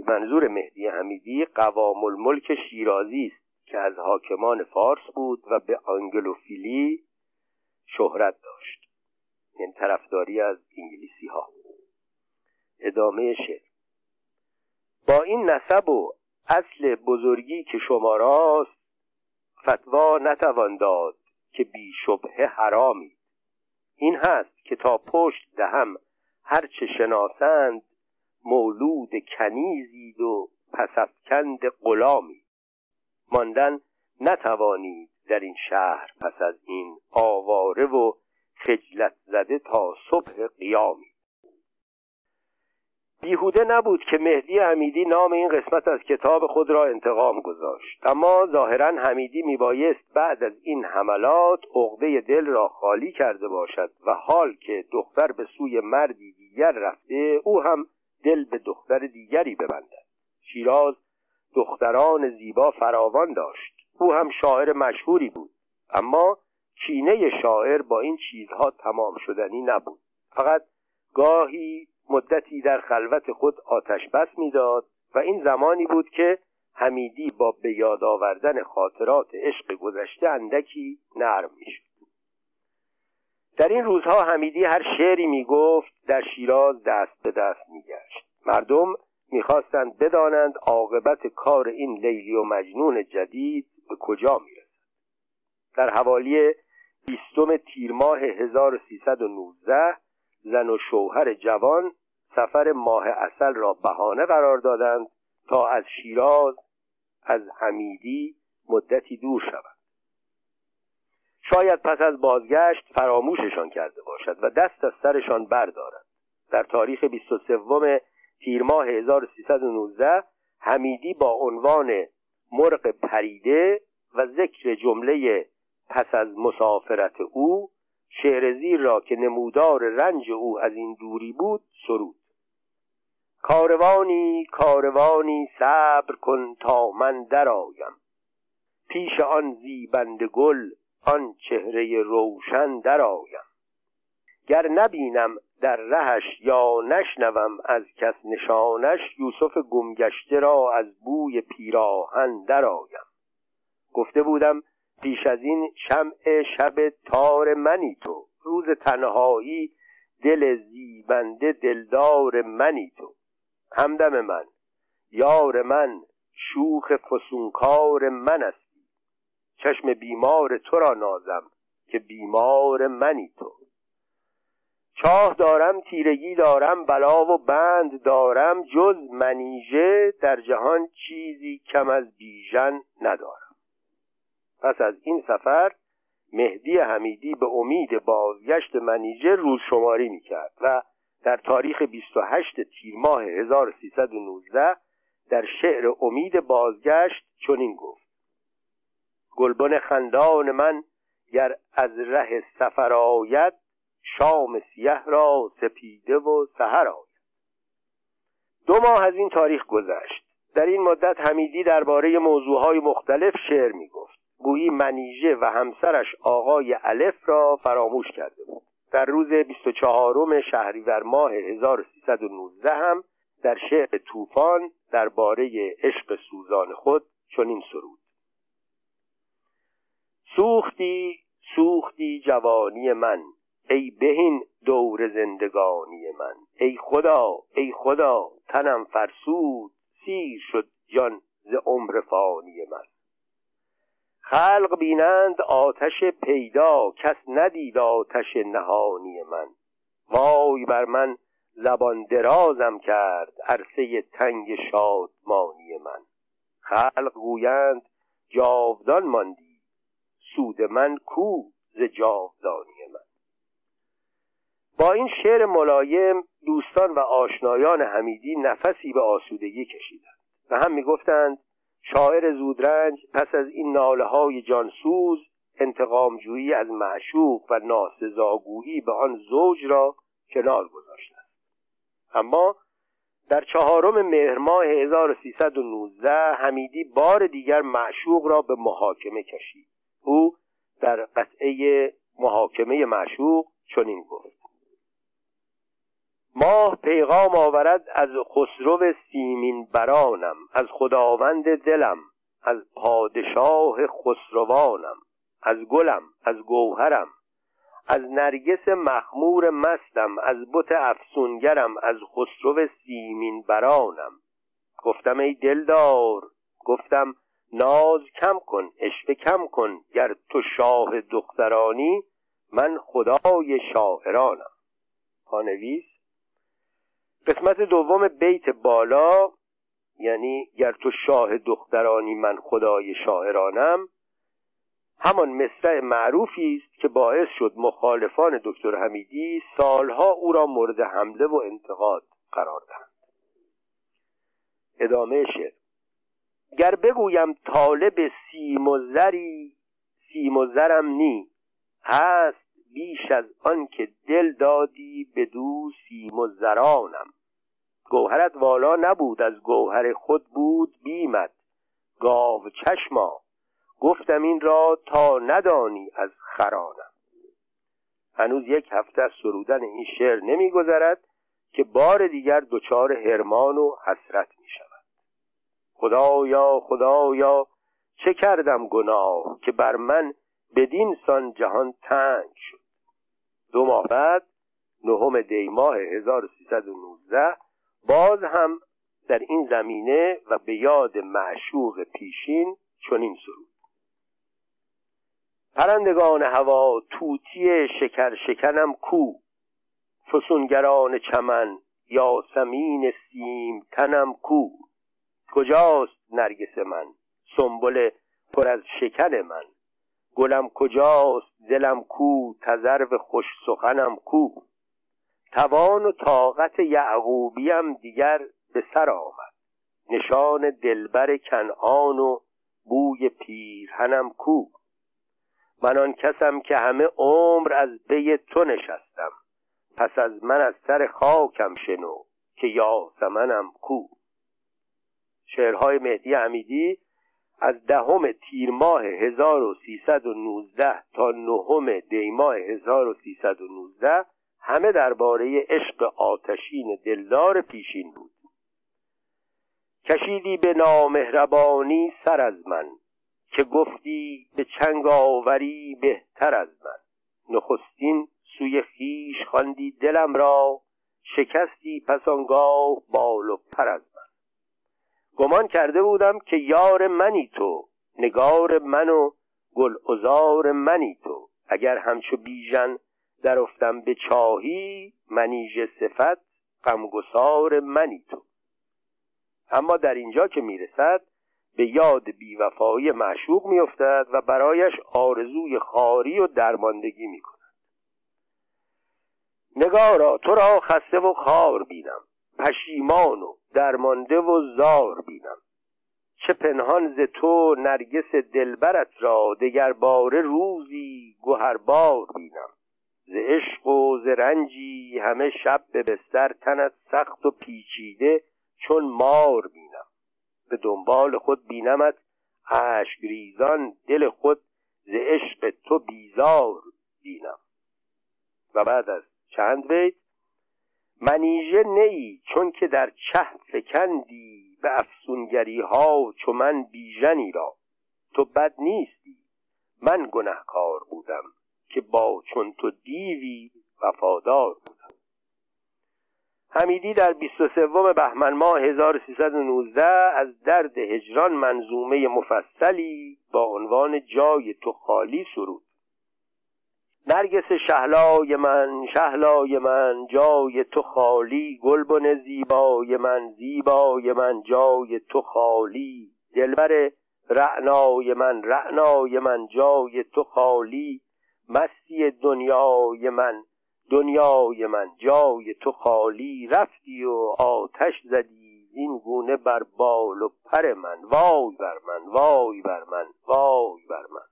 منظور مهدی حمیدی قوام الملک شیرازی است. که از حاکمان فارس بود و به آنگلوفیلی شهرت داشت. یعنی طرفداری از انگلیسی ها ادامه شعر. با این نسب و اصل بزرگی که شما راست فتوا نتوان داد که بی شبه حرامی. این هست که تا پشت دهم هرچه شناسند مولود کنیزید و پسفکند غلامی. ماندن نتوانید در این شهر پس از این آواره و خجلت زده تا صبح قیامی. بیهوده نبود که مهدی حمیدی نام این قسمت از کتاب خود را انتقام گذاشت. اما ظاهرا حمیدی میبایست بعد از این حملات عقده دل را خالی کرده باشد و حال که دختر به سوی مردی دیگر رفته او هم دل به دختر دیگری ببندد. شیراز دختران زیبا فراوان داشت. او هم شاعر مشهوری بود. اما کینه شاعر با این چیزها تمام شدنی نبود. فقط گاهی مدتی در خلوت خود آتش بس می‌داد و این زمانی بود که حمیدی با به یاد آوردن خاطرات عشق گذشته اندکی نرم می‌شد. در این روزها حمیدی هر شعری می‌گفت در شیراز دست به دست میگشت. مردم می‌خواستند بدانند عاقبت کار این لیلی و مجنون جدید به کجا می‌رسد. در حوالی بیستم تیر ماه 1319 زن و شوهر جوان سفر ماه اصل را بهانه قرار دادند تا از شیراز از حمیدی مدتی دور شوند. شاید پس از بازگشت فراموششان کرده باشد و دست از سرشان بردارد. در تاریخ 23 تیر ماه 1319 حمیدی با عنوان مرغ پریده و ذکر جمله پس از مسافرت او شعر زیر را که نمودار رنج او از این دوری بود سرود. کاروانی کاروانی صبر کن تا من درآیم. پیش آن زیبند گل آن چهره روشن درآیم. گر نبینم در رهش یا نشنوم از کس نشانش یوسف گمگشته را از بوی پیراهن درآیم. گفته بودم پیش از این شمع شب تار منی تو روز تنهایی دل زیبنده دلدار منی تو. همدم من یار من شوخ فسونکار من استی چشم بیمار تو را نازم که بیمار منی تو. چاه دارم تیرگی دارم بلا و بند دارم جز منیژه در جهان چیزی کم از بیژن ندارم. پس از این سفر مهدی حمیدی به امید بازگشت منیژه روز شماری می کرد و در تاریخ 28 تیر ماه 1319 در شعر امید بازگشت چنین گفت. گلبن خندان من گر از ره سفر آید شام سیه را سپیده و سهر آید. دو ماه از این تاریخ گذشت. در این مدت حمیدی درباره موضوعهای مختلف شعر می گفت گویی منیژه و همسرش آقای الف را فراموش کرده بود. در روز 24 شهریور ماه 1319 هم در شعر طوفان درباره عشق سوزان خود چنین سرود. سوختی سوختی جوانی من. ای بهین دور زندگانی من. ای خدا ای خدا تنم فرسود سیر شد جان ز عمر فانی من. خلق بینند آتش پیدا کس ندید آتش نهانی من. وای بر من زبان درازم کرد عرصه تنگ شادمانی من. خلق گویند جاودان ماندی سود من کو ز جاودانی من. با این شعر ملایم دوستان و آشنایان حمیدی نفسی به آسودگی کشیدند و هم می‌گفتند شاعر زودرنج پس از این ناله های جانسوز انتقامجویی از معشوق و ناسزاگویی به آن زوج را کنار گذاشته اما در چهارم مهر ماه 1319 حمیدی بار دیگر معشوق را به محاکمه کشید. او در قطعه محاکمه معشوق چنین گفت ماه پیغام آورد از خسرو سیمین برانم از خداوند دلم از پادشاه خسروانم از گلم از گوهرم از نرگس مخمور مستم از بت افسونگرم از خسرو سیمین برانم. گفتم ای دلدار گفتم ناز کم کن اشوه کم کن گر تو شاه دخترانی من خدای شاعرانم پانویس قسمت دوم بیت بالا یعنی گر تو شاه دخترانی من خدای شاعرانم همان مصرع معروفی است که باعث شد مخالفان دکتر حمیدی سالها او را مورد حمله و انتقاد قرار دهند. ادامه شعر. گر بگویم طالب سیم و زری سیم و زرم نی هست بیش از آن که دل دادی به دو سیم و زرانم. گوهرت والا نبود از گوهر خود بود بیمت گاو چشما گفتم این را تا ندانی از خرانم. هنوز یک هفته از سرودن این شعر نمیگذرد که بار دیگر دچار هرمان و حسرت می شود خدایا خدایا چه کردم گناه که بر من بدین سان جهان تنگ شد؟ دو ماه بعد نهم دی ماه 1319 باز هم در این زمینه و به یاد معشوق پیشین چنین سرود. پرندگان هوا توتی شکر شکنم کو فسونگران چمن یاسمین سیم تنم کو. کجاست نرگس من؟ سنبل پر از شکن من. گلم کجاست دلم کو تذرو خوش سخنم کو. توان و طاقت یعقوبیم دیگر به سر آمد. نشان دلبر کنعان و بوی پیرهنم کو. من آن کسم که همه عمر از پی تو نشستم. پس از من از سر خاکم شنو که یاسمنم کو. شعرهای مهدی حمیدی از دهم تیر ماه 1319 تا نهم دی ماه 1319 همه درباره عشق آتشین دلدار پیشین بود. کشیدی به نامهربانی سر از من که گفتی به چنگ آوری بهتر از من. نخستین سوی خیش خواندی دلم را شکستی پس آنگاه بال و پر از گمان کرده بودم که یار منی تو نگار من و گل ازار منی تو. اگر همچو بیژن در افتم به چاهی منیژ صفت غمگسار منی تو. اما در اینجا که می‌رسد به یاد بیوفایی معشوق میافتد و برایش آرزوی خاری و درماندگی می‌کند. نگارا تو را خسته و خار بینم پشیمان و درمانده و زار بینم. چه پنهان ز تو نرگس دلبرت را دگر باره روزی گوهربار بینم. ز عشق و ز رنجی همه شب به بستر تنت سخت و پیچیده چون مار بینم. به دنبال خود بینمت اشک ریزان دل خود ز عشق تو بیزار بینم. و بعد از چند بیت؟ منیژه نیی چون که در چه فکندی به افسونگری ها چو من بیژنی را. تو بد نیستی. من گنهکار بودم که با چون تو دیوی وفادار بودم. حمیدی در 23 بهمن ماه 1319 از درد هجران منظومه مفصلی با عنوان جای تو خالی سرود. نرگس شهلای من شهلای من جای تو خالی گلبن زیبای من زیبای من جای تو خالی. دلبر رعنای من رعنای من جای تو خالی. مستی دنیای من دنیای من جای تو خالی. رفتی و آتش زدی این گونه بر بال و پر من. وای بر من وای بر من وای بر من.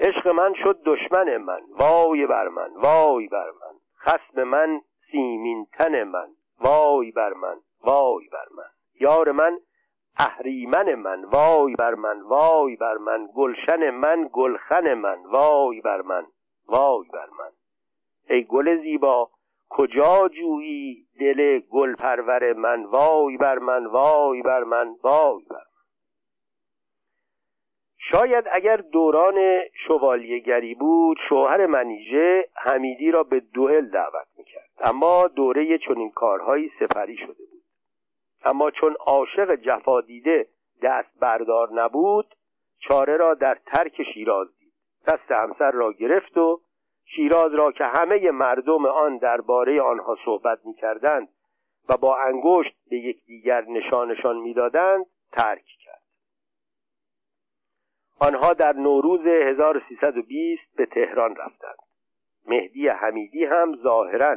عشق من شد دشمن من وای بر من وای بر من خسم من سیمین تن من وای بر من وای بر من یار من اهریمن من وای بر من وای بر من گلشن من گلخن من وای بر من وای بر من ای گل زیبا کجا جویی دل گل پرور من وای بر من وای بر من وای بر من شاید اگر دوران شوالیهگری بود شوهر منیژه حمیدی را به دوئل دعوت می‌کرد. اما دوره چنین کارهایی سپری شده بود. اما چون عاشق جفا دیده دست بردار نبود چاره را در ترک شیراز دید. دست همسر را گرفت و شیراز را که همه مردم آن درباره آنها صحبت می‌کردند و با انگشت به یکدیگر نشانشان می‌دادند ترک کرد. آنها در نوروز 1320 به تهران رفتند. مهدی حمیدی هم ظاهرا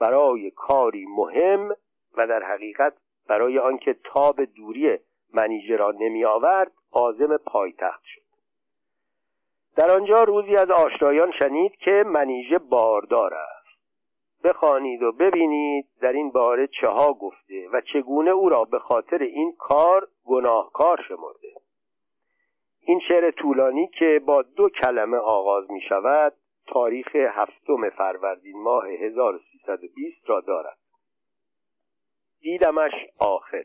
برای کاری مهم و در حقیقت برای آنکه تاب دوری منیژه را نمی آورد عازم پایتخت شد. در آنجا روزی از آشنایان شنید که منیژه باردار است. بخوانید و ببینید در این باره چه ها گفته و چگونه او را به خاطر این کار گناهکار شمرده. این شعر طولانی که با دو کلمه آغاز می شود تاریخ هفتم فروردین ماه 1320 را دارد. دیدمش آخر.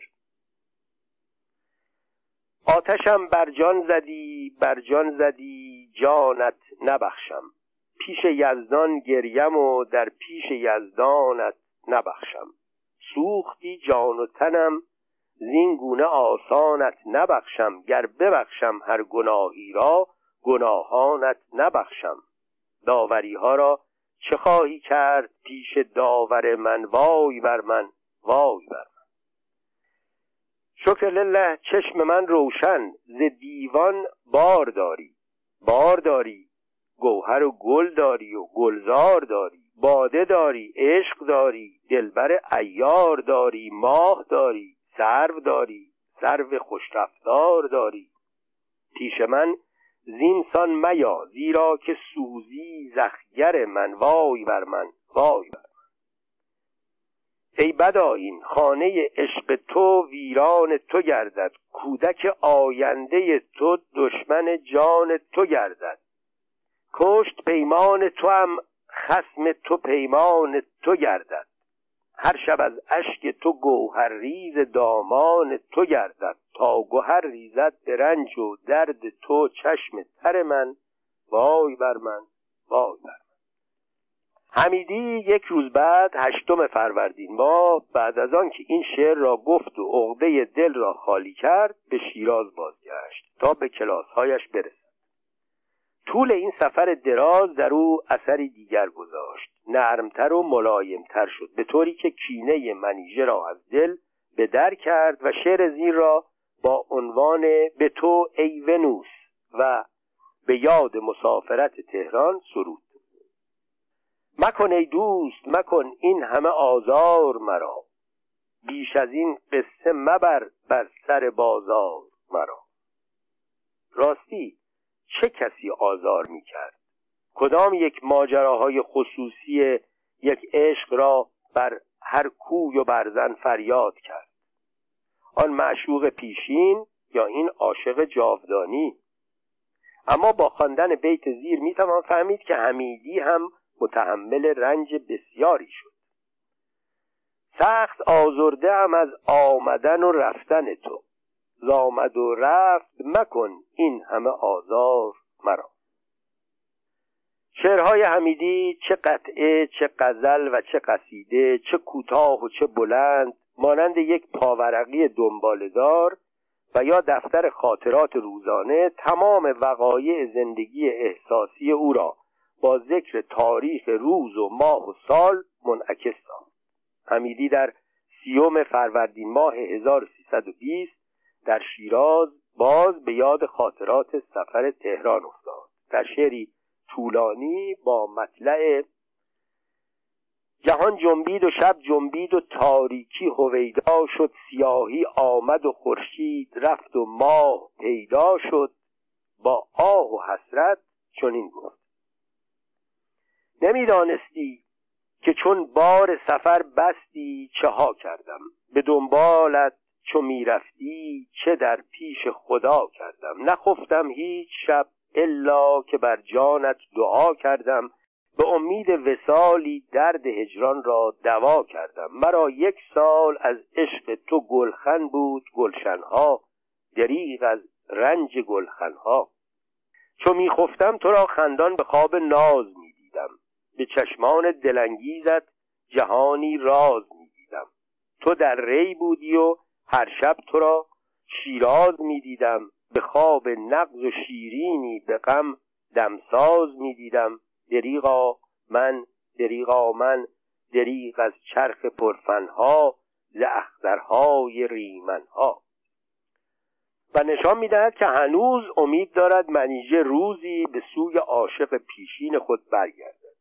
آتشم بر جان زدی بر جان زدی جانت نبخشم. پیش یزدان گریم و در پیش یزدانت نبخشم. سوختی جان و تنم زین گونه آسانت نبخشم گر ببخشم هر گناهی را گناهانت نبخشم. داوری ها را چه خواهی کرد پیش داور من؟ وای بر من وای بر من. شکر لله چشم من روشن ز دیوان بار داری. بار داری گوهر و گل داری و گلزار داری. باده داری عشق داری دلبر ایار داری ماه داری. سرو داری سرو خوشرفتار داری. پیش من زینسان میا زیرا که سوزی زخگر من. وای بر من وای بر ای این خانه عشق تو ویران تو گردد. کودک آینده تو دشمن جان تو گردد. کشت پیمان تو هم خسم تو پیمان تو گردد. هر شب از اشک تو گوهر ریز دامان تو گردد. تا گوهر ریزد به رنج و درد تو چشم تر من. وای بر من وای بر من. حمیدی یک روز بعد هشتم فروردین ما بعد از آن که این شعر را گفت و عقده دل را خالی کرد به شیراز بازگشت تا به کلاسهایش برسد. طول این سفر دراز در او اثری دیگر گذاشت. نرمتر و ملایمتر شد به طوری که کینه منیژه را از دل به در کرد و شعر زیر را با عنوان به تو ای ونوس و به یاد مسافرت تهران سرود. مکن ای دوست مکن این همه آزار مرا. بیش از این قصه مبر بر سر بازار مرا. راستی چه کسی آزار می کرد کدام یک ماجراهای خصوصی یک عشق را بر هر کوی و برزن فریاد کرد؟ آن معشوق پیشین یا این عاشق جاودانی؟ اما با خواندن بیت زیر می‌توان فهمید که حمیدی هم متحمل رنج بسیاری شد. سخت آزرده هم از آمدن و رفتن تو. زامد و رفت مکن این همه آزار مرا. شعرهای حمیدی چه قطعه چه قزل و چه قصیده چه کوتاه و چه بلند مانند یک پاورقی دنبالدار و یا دفتر خاطرات روزانه تمام وقایع زندگی احساسی او را با ذکر تاریخ روز و ماه و سال منعکس ساخت. حمیدی در سیوم فروردین ماه 1320 در شیراز باز به یاد خاطرات سفر تهران افتاد. در شعری طولانی با مطلع جهان جنبید و شب جنبید و تاریکی هویدا شد سیاهی آمد و خورشید رفت و ماه پیدا شد با آه و حسرت چنین گفت نمی‌دانستی که چون بار سفر بستی چه ها کردم. به دنبالت چو می‌رفتی چه در پیش خدا کردم؟ نخفتم هیچ شب الا که بر جانت دعا کردم. به امید وسالی درد هجران را دوا کردم. مرا یک سال از عشق تو گلخن بود گلشنها دریغ از رنج گلخنها. چو میخفتم تو را خندان به خواب ناز می‌دیدم. به چشمان دلانگیزت جهانی راز می‌دیدم. تو در ری بودی و هر شب تو را شیراز می‌دیدم به خواب نغز و شیرینی به غم دمساز می‌دیدم. دریغا من دریغا من دریغ از چرخ پرفنها ز اخترهای ریمنها. و نشان می‌دهد که هنوز امید دارد منیژه روزی به سوی عاشق پیشین خود برگردد.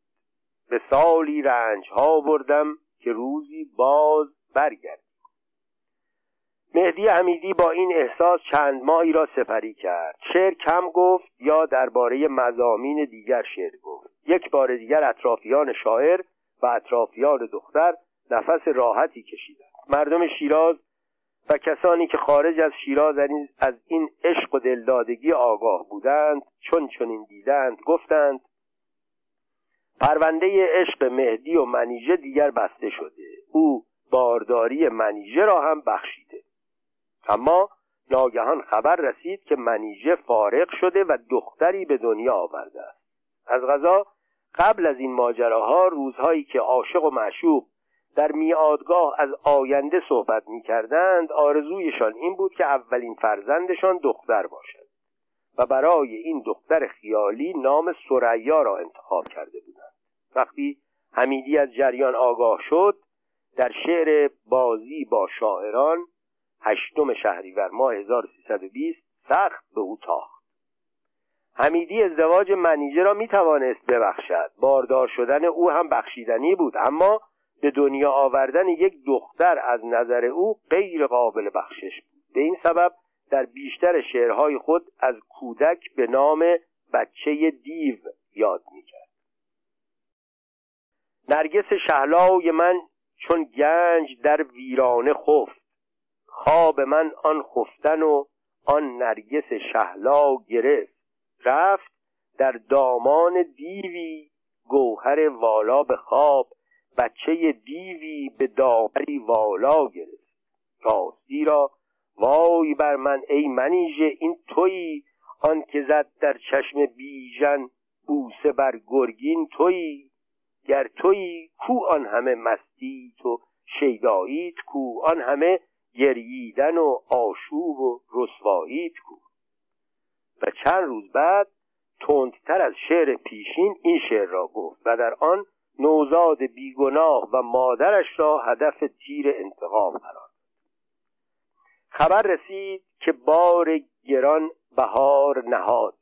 به سالی رنج ها بردم که روزی باز برگرد مهدی حمیدی با این احساس چند ماهی را سپری کرد. شعر کم گفت یا درباره مزامین دیگر شعر گفت. یک بار دیگر اطرافیان شاعر و اطرافیان دختر نفس راحتی کشیدند. مردم شیراز و کسانی که خارج از شیراز از این عشق و دلدادگی آگاه بودند چون چنین دیدند گفتند پرونده عشق مهدی و منیژه دیگر بسته شده. او بارداری منیژه را هم بخشیده. اما ناگهان خبر رسید که منیژه فارغ شده و دختری به دنیا آورده است. از غذا قبل از این ماجراها روزهایی که عاشق و معشوق در میادگاه از آینده صحبت می کردند آرزویشان این بود که اولین فرزندشان دختر باشد و برای این دختر خیالی نام سریا را انتخاب کرده بودند. وقتی حمیدی از جریان آگاه شد در شعر بازی با شاعران هشتم شهریور ماه 1320 سخت به او تاخت. حمیدی ازدواج منیژه را می توانست ببخشد. باردار شدن او هم بخشیدنی بود اما به دنیا آوردن یک دختر از نظر او غیر قابل بخشش بود. به این سبب در بیشتر شعرهای خود از کودک به نام بچه دیو یاد کرد نرگس شهلای من چون گنج در ویرانه خفت. خواب من آن خفتن و آن نرگس شهلا گرفت. رفت در دامان دیوی گوهر والا به خواب. بچه دیوی به دامری والا گرفت. راستی را وای بر من ای منیژه این تویی؟ آن که زد در چشم بیژن بوسه بر گرگین تویی؟ گر تویی کو آن همه مستی تو؟ شیداییت کو؟ آن همه گرییدن و آشوب و رسواییت کو و چند روز بعد تندتر از شعر پیشین این شعر را گفت و در آن نوزاد بیگناه و مادرش را هدف تیر انتقام قرار خبر رسید که بار گران بهار نهاد.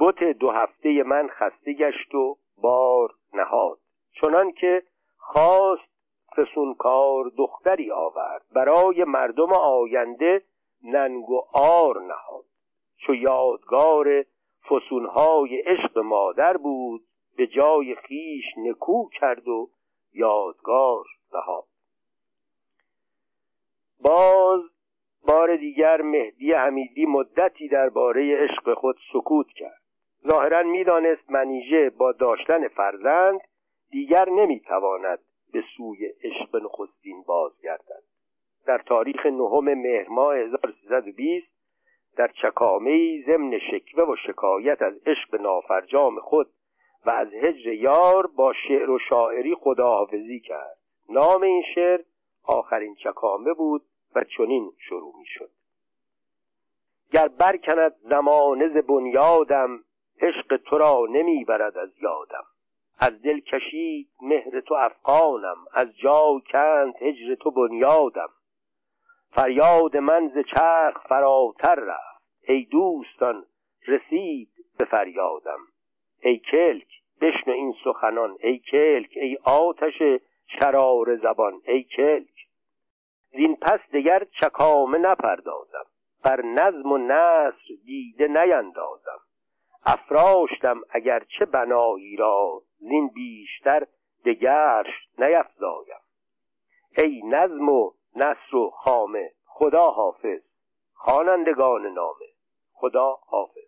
بت دو هفته من خسته گشت و بار نهاد. چنان که خواست فسونکار دختری آورد. برای مردم آینده ننگ و آر نهاد. چو یادگار فسونهای عشق مادر بود به جای خیش نکو کرد و یادگار نهاد. باز بار دیگر مهدی حمیدی مدتی درباره عشق خود سکوت کرد. ظاهرا می‌دانست منیژه با داشتن فرزند دیگر نمی‌تواند به سوی عشق نخستین بازگردد. در تاریخ نهم مهر ماه 1320 در چکامه ضمن شکوه و شکایت از عشق نافرجام خود و از هجر یار با شعر و شاعری خداحافظی کرد. نام این شعر آخرین چکامه بود و چنین شروع می شد گر برکند زمانه ز بنیادم عشق تو را نمی‌برد از یادم. از دل کشید مهر تو افغانم از جا کند هجر تو بنیادم. فریاد من ز چرخ فراتر رفت ای دوستان رسید به فریادم. ای کلک بشنو این سخنان ای کلک ای آتش شرار زبان ای کلک. زین پس دگر چکامه نپردازم بر نظم و نصر دیده نیندازم. افراشتم اگرچه بنایی را زین بیشتر دگرش نیفزایم. ای نظم و نصر و خامه خدا حافظ. خوانندگان نامه خدا حافظ.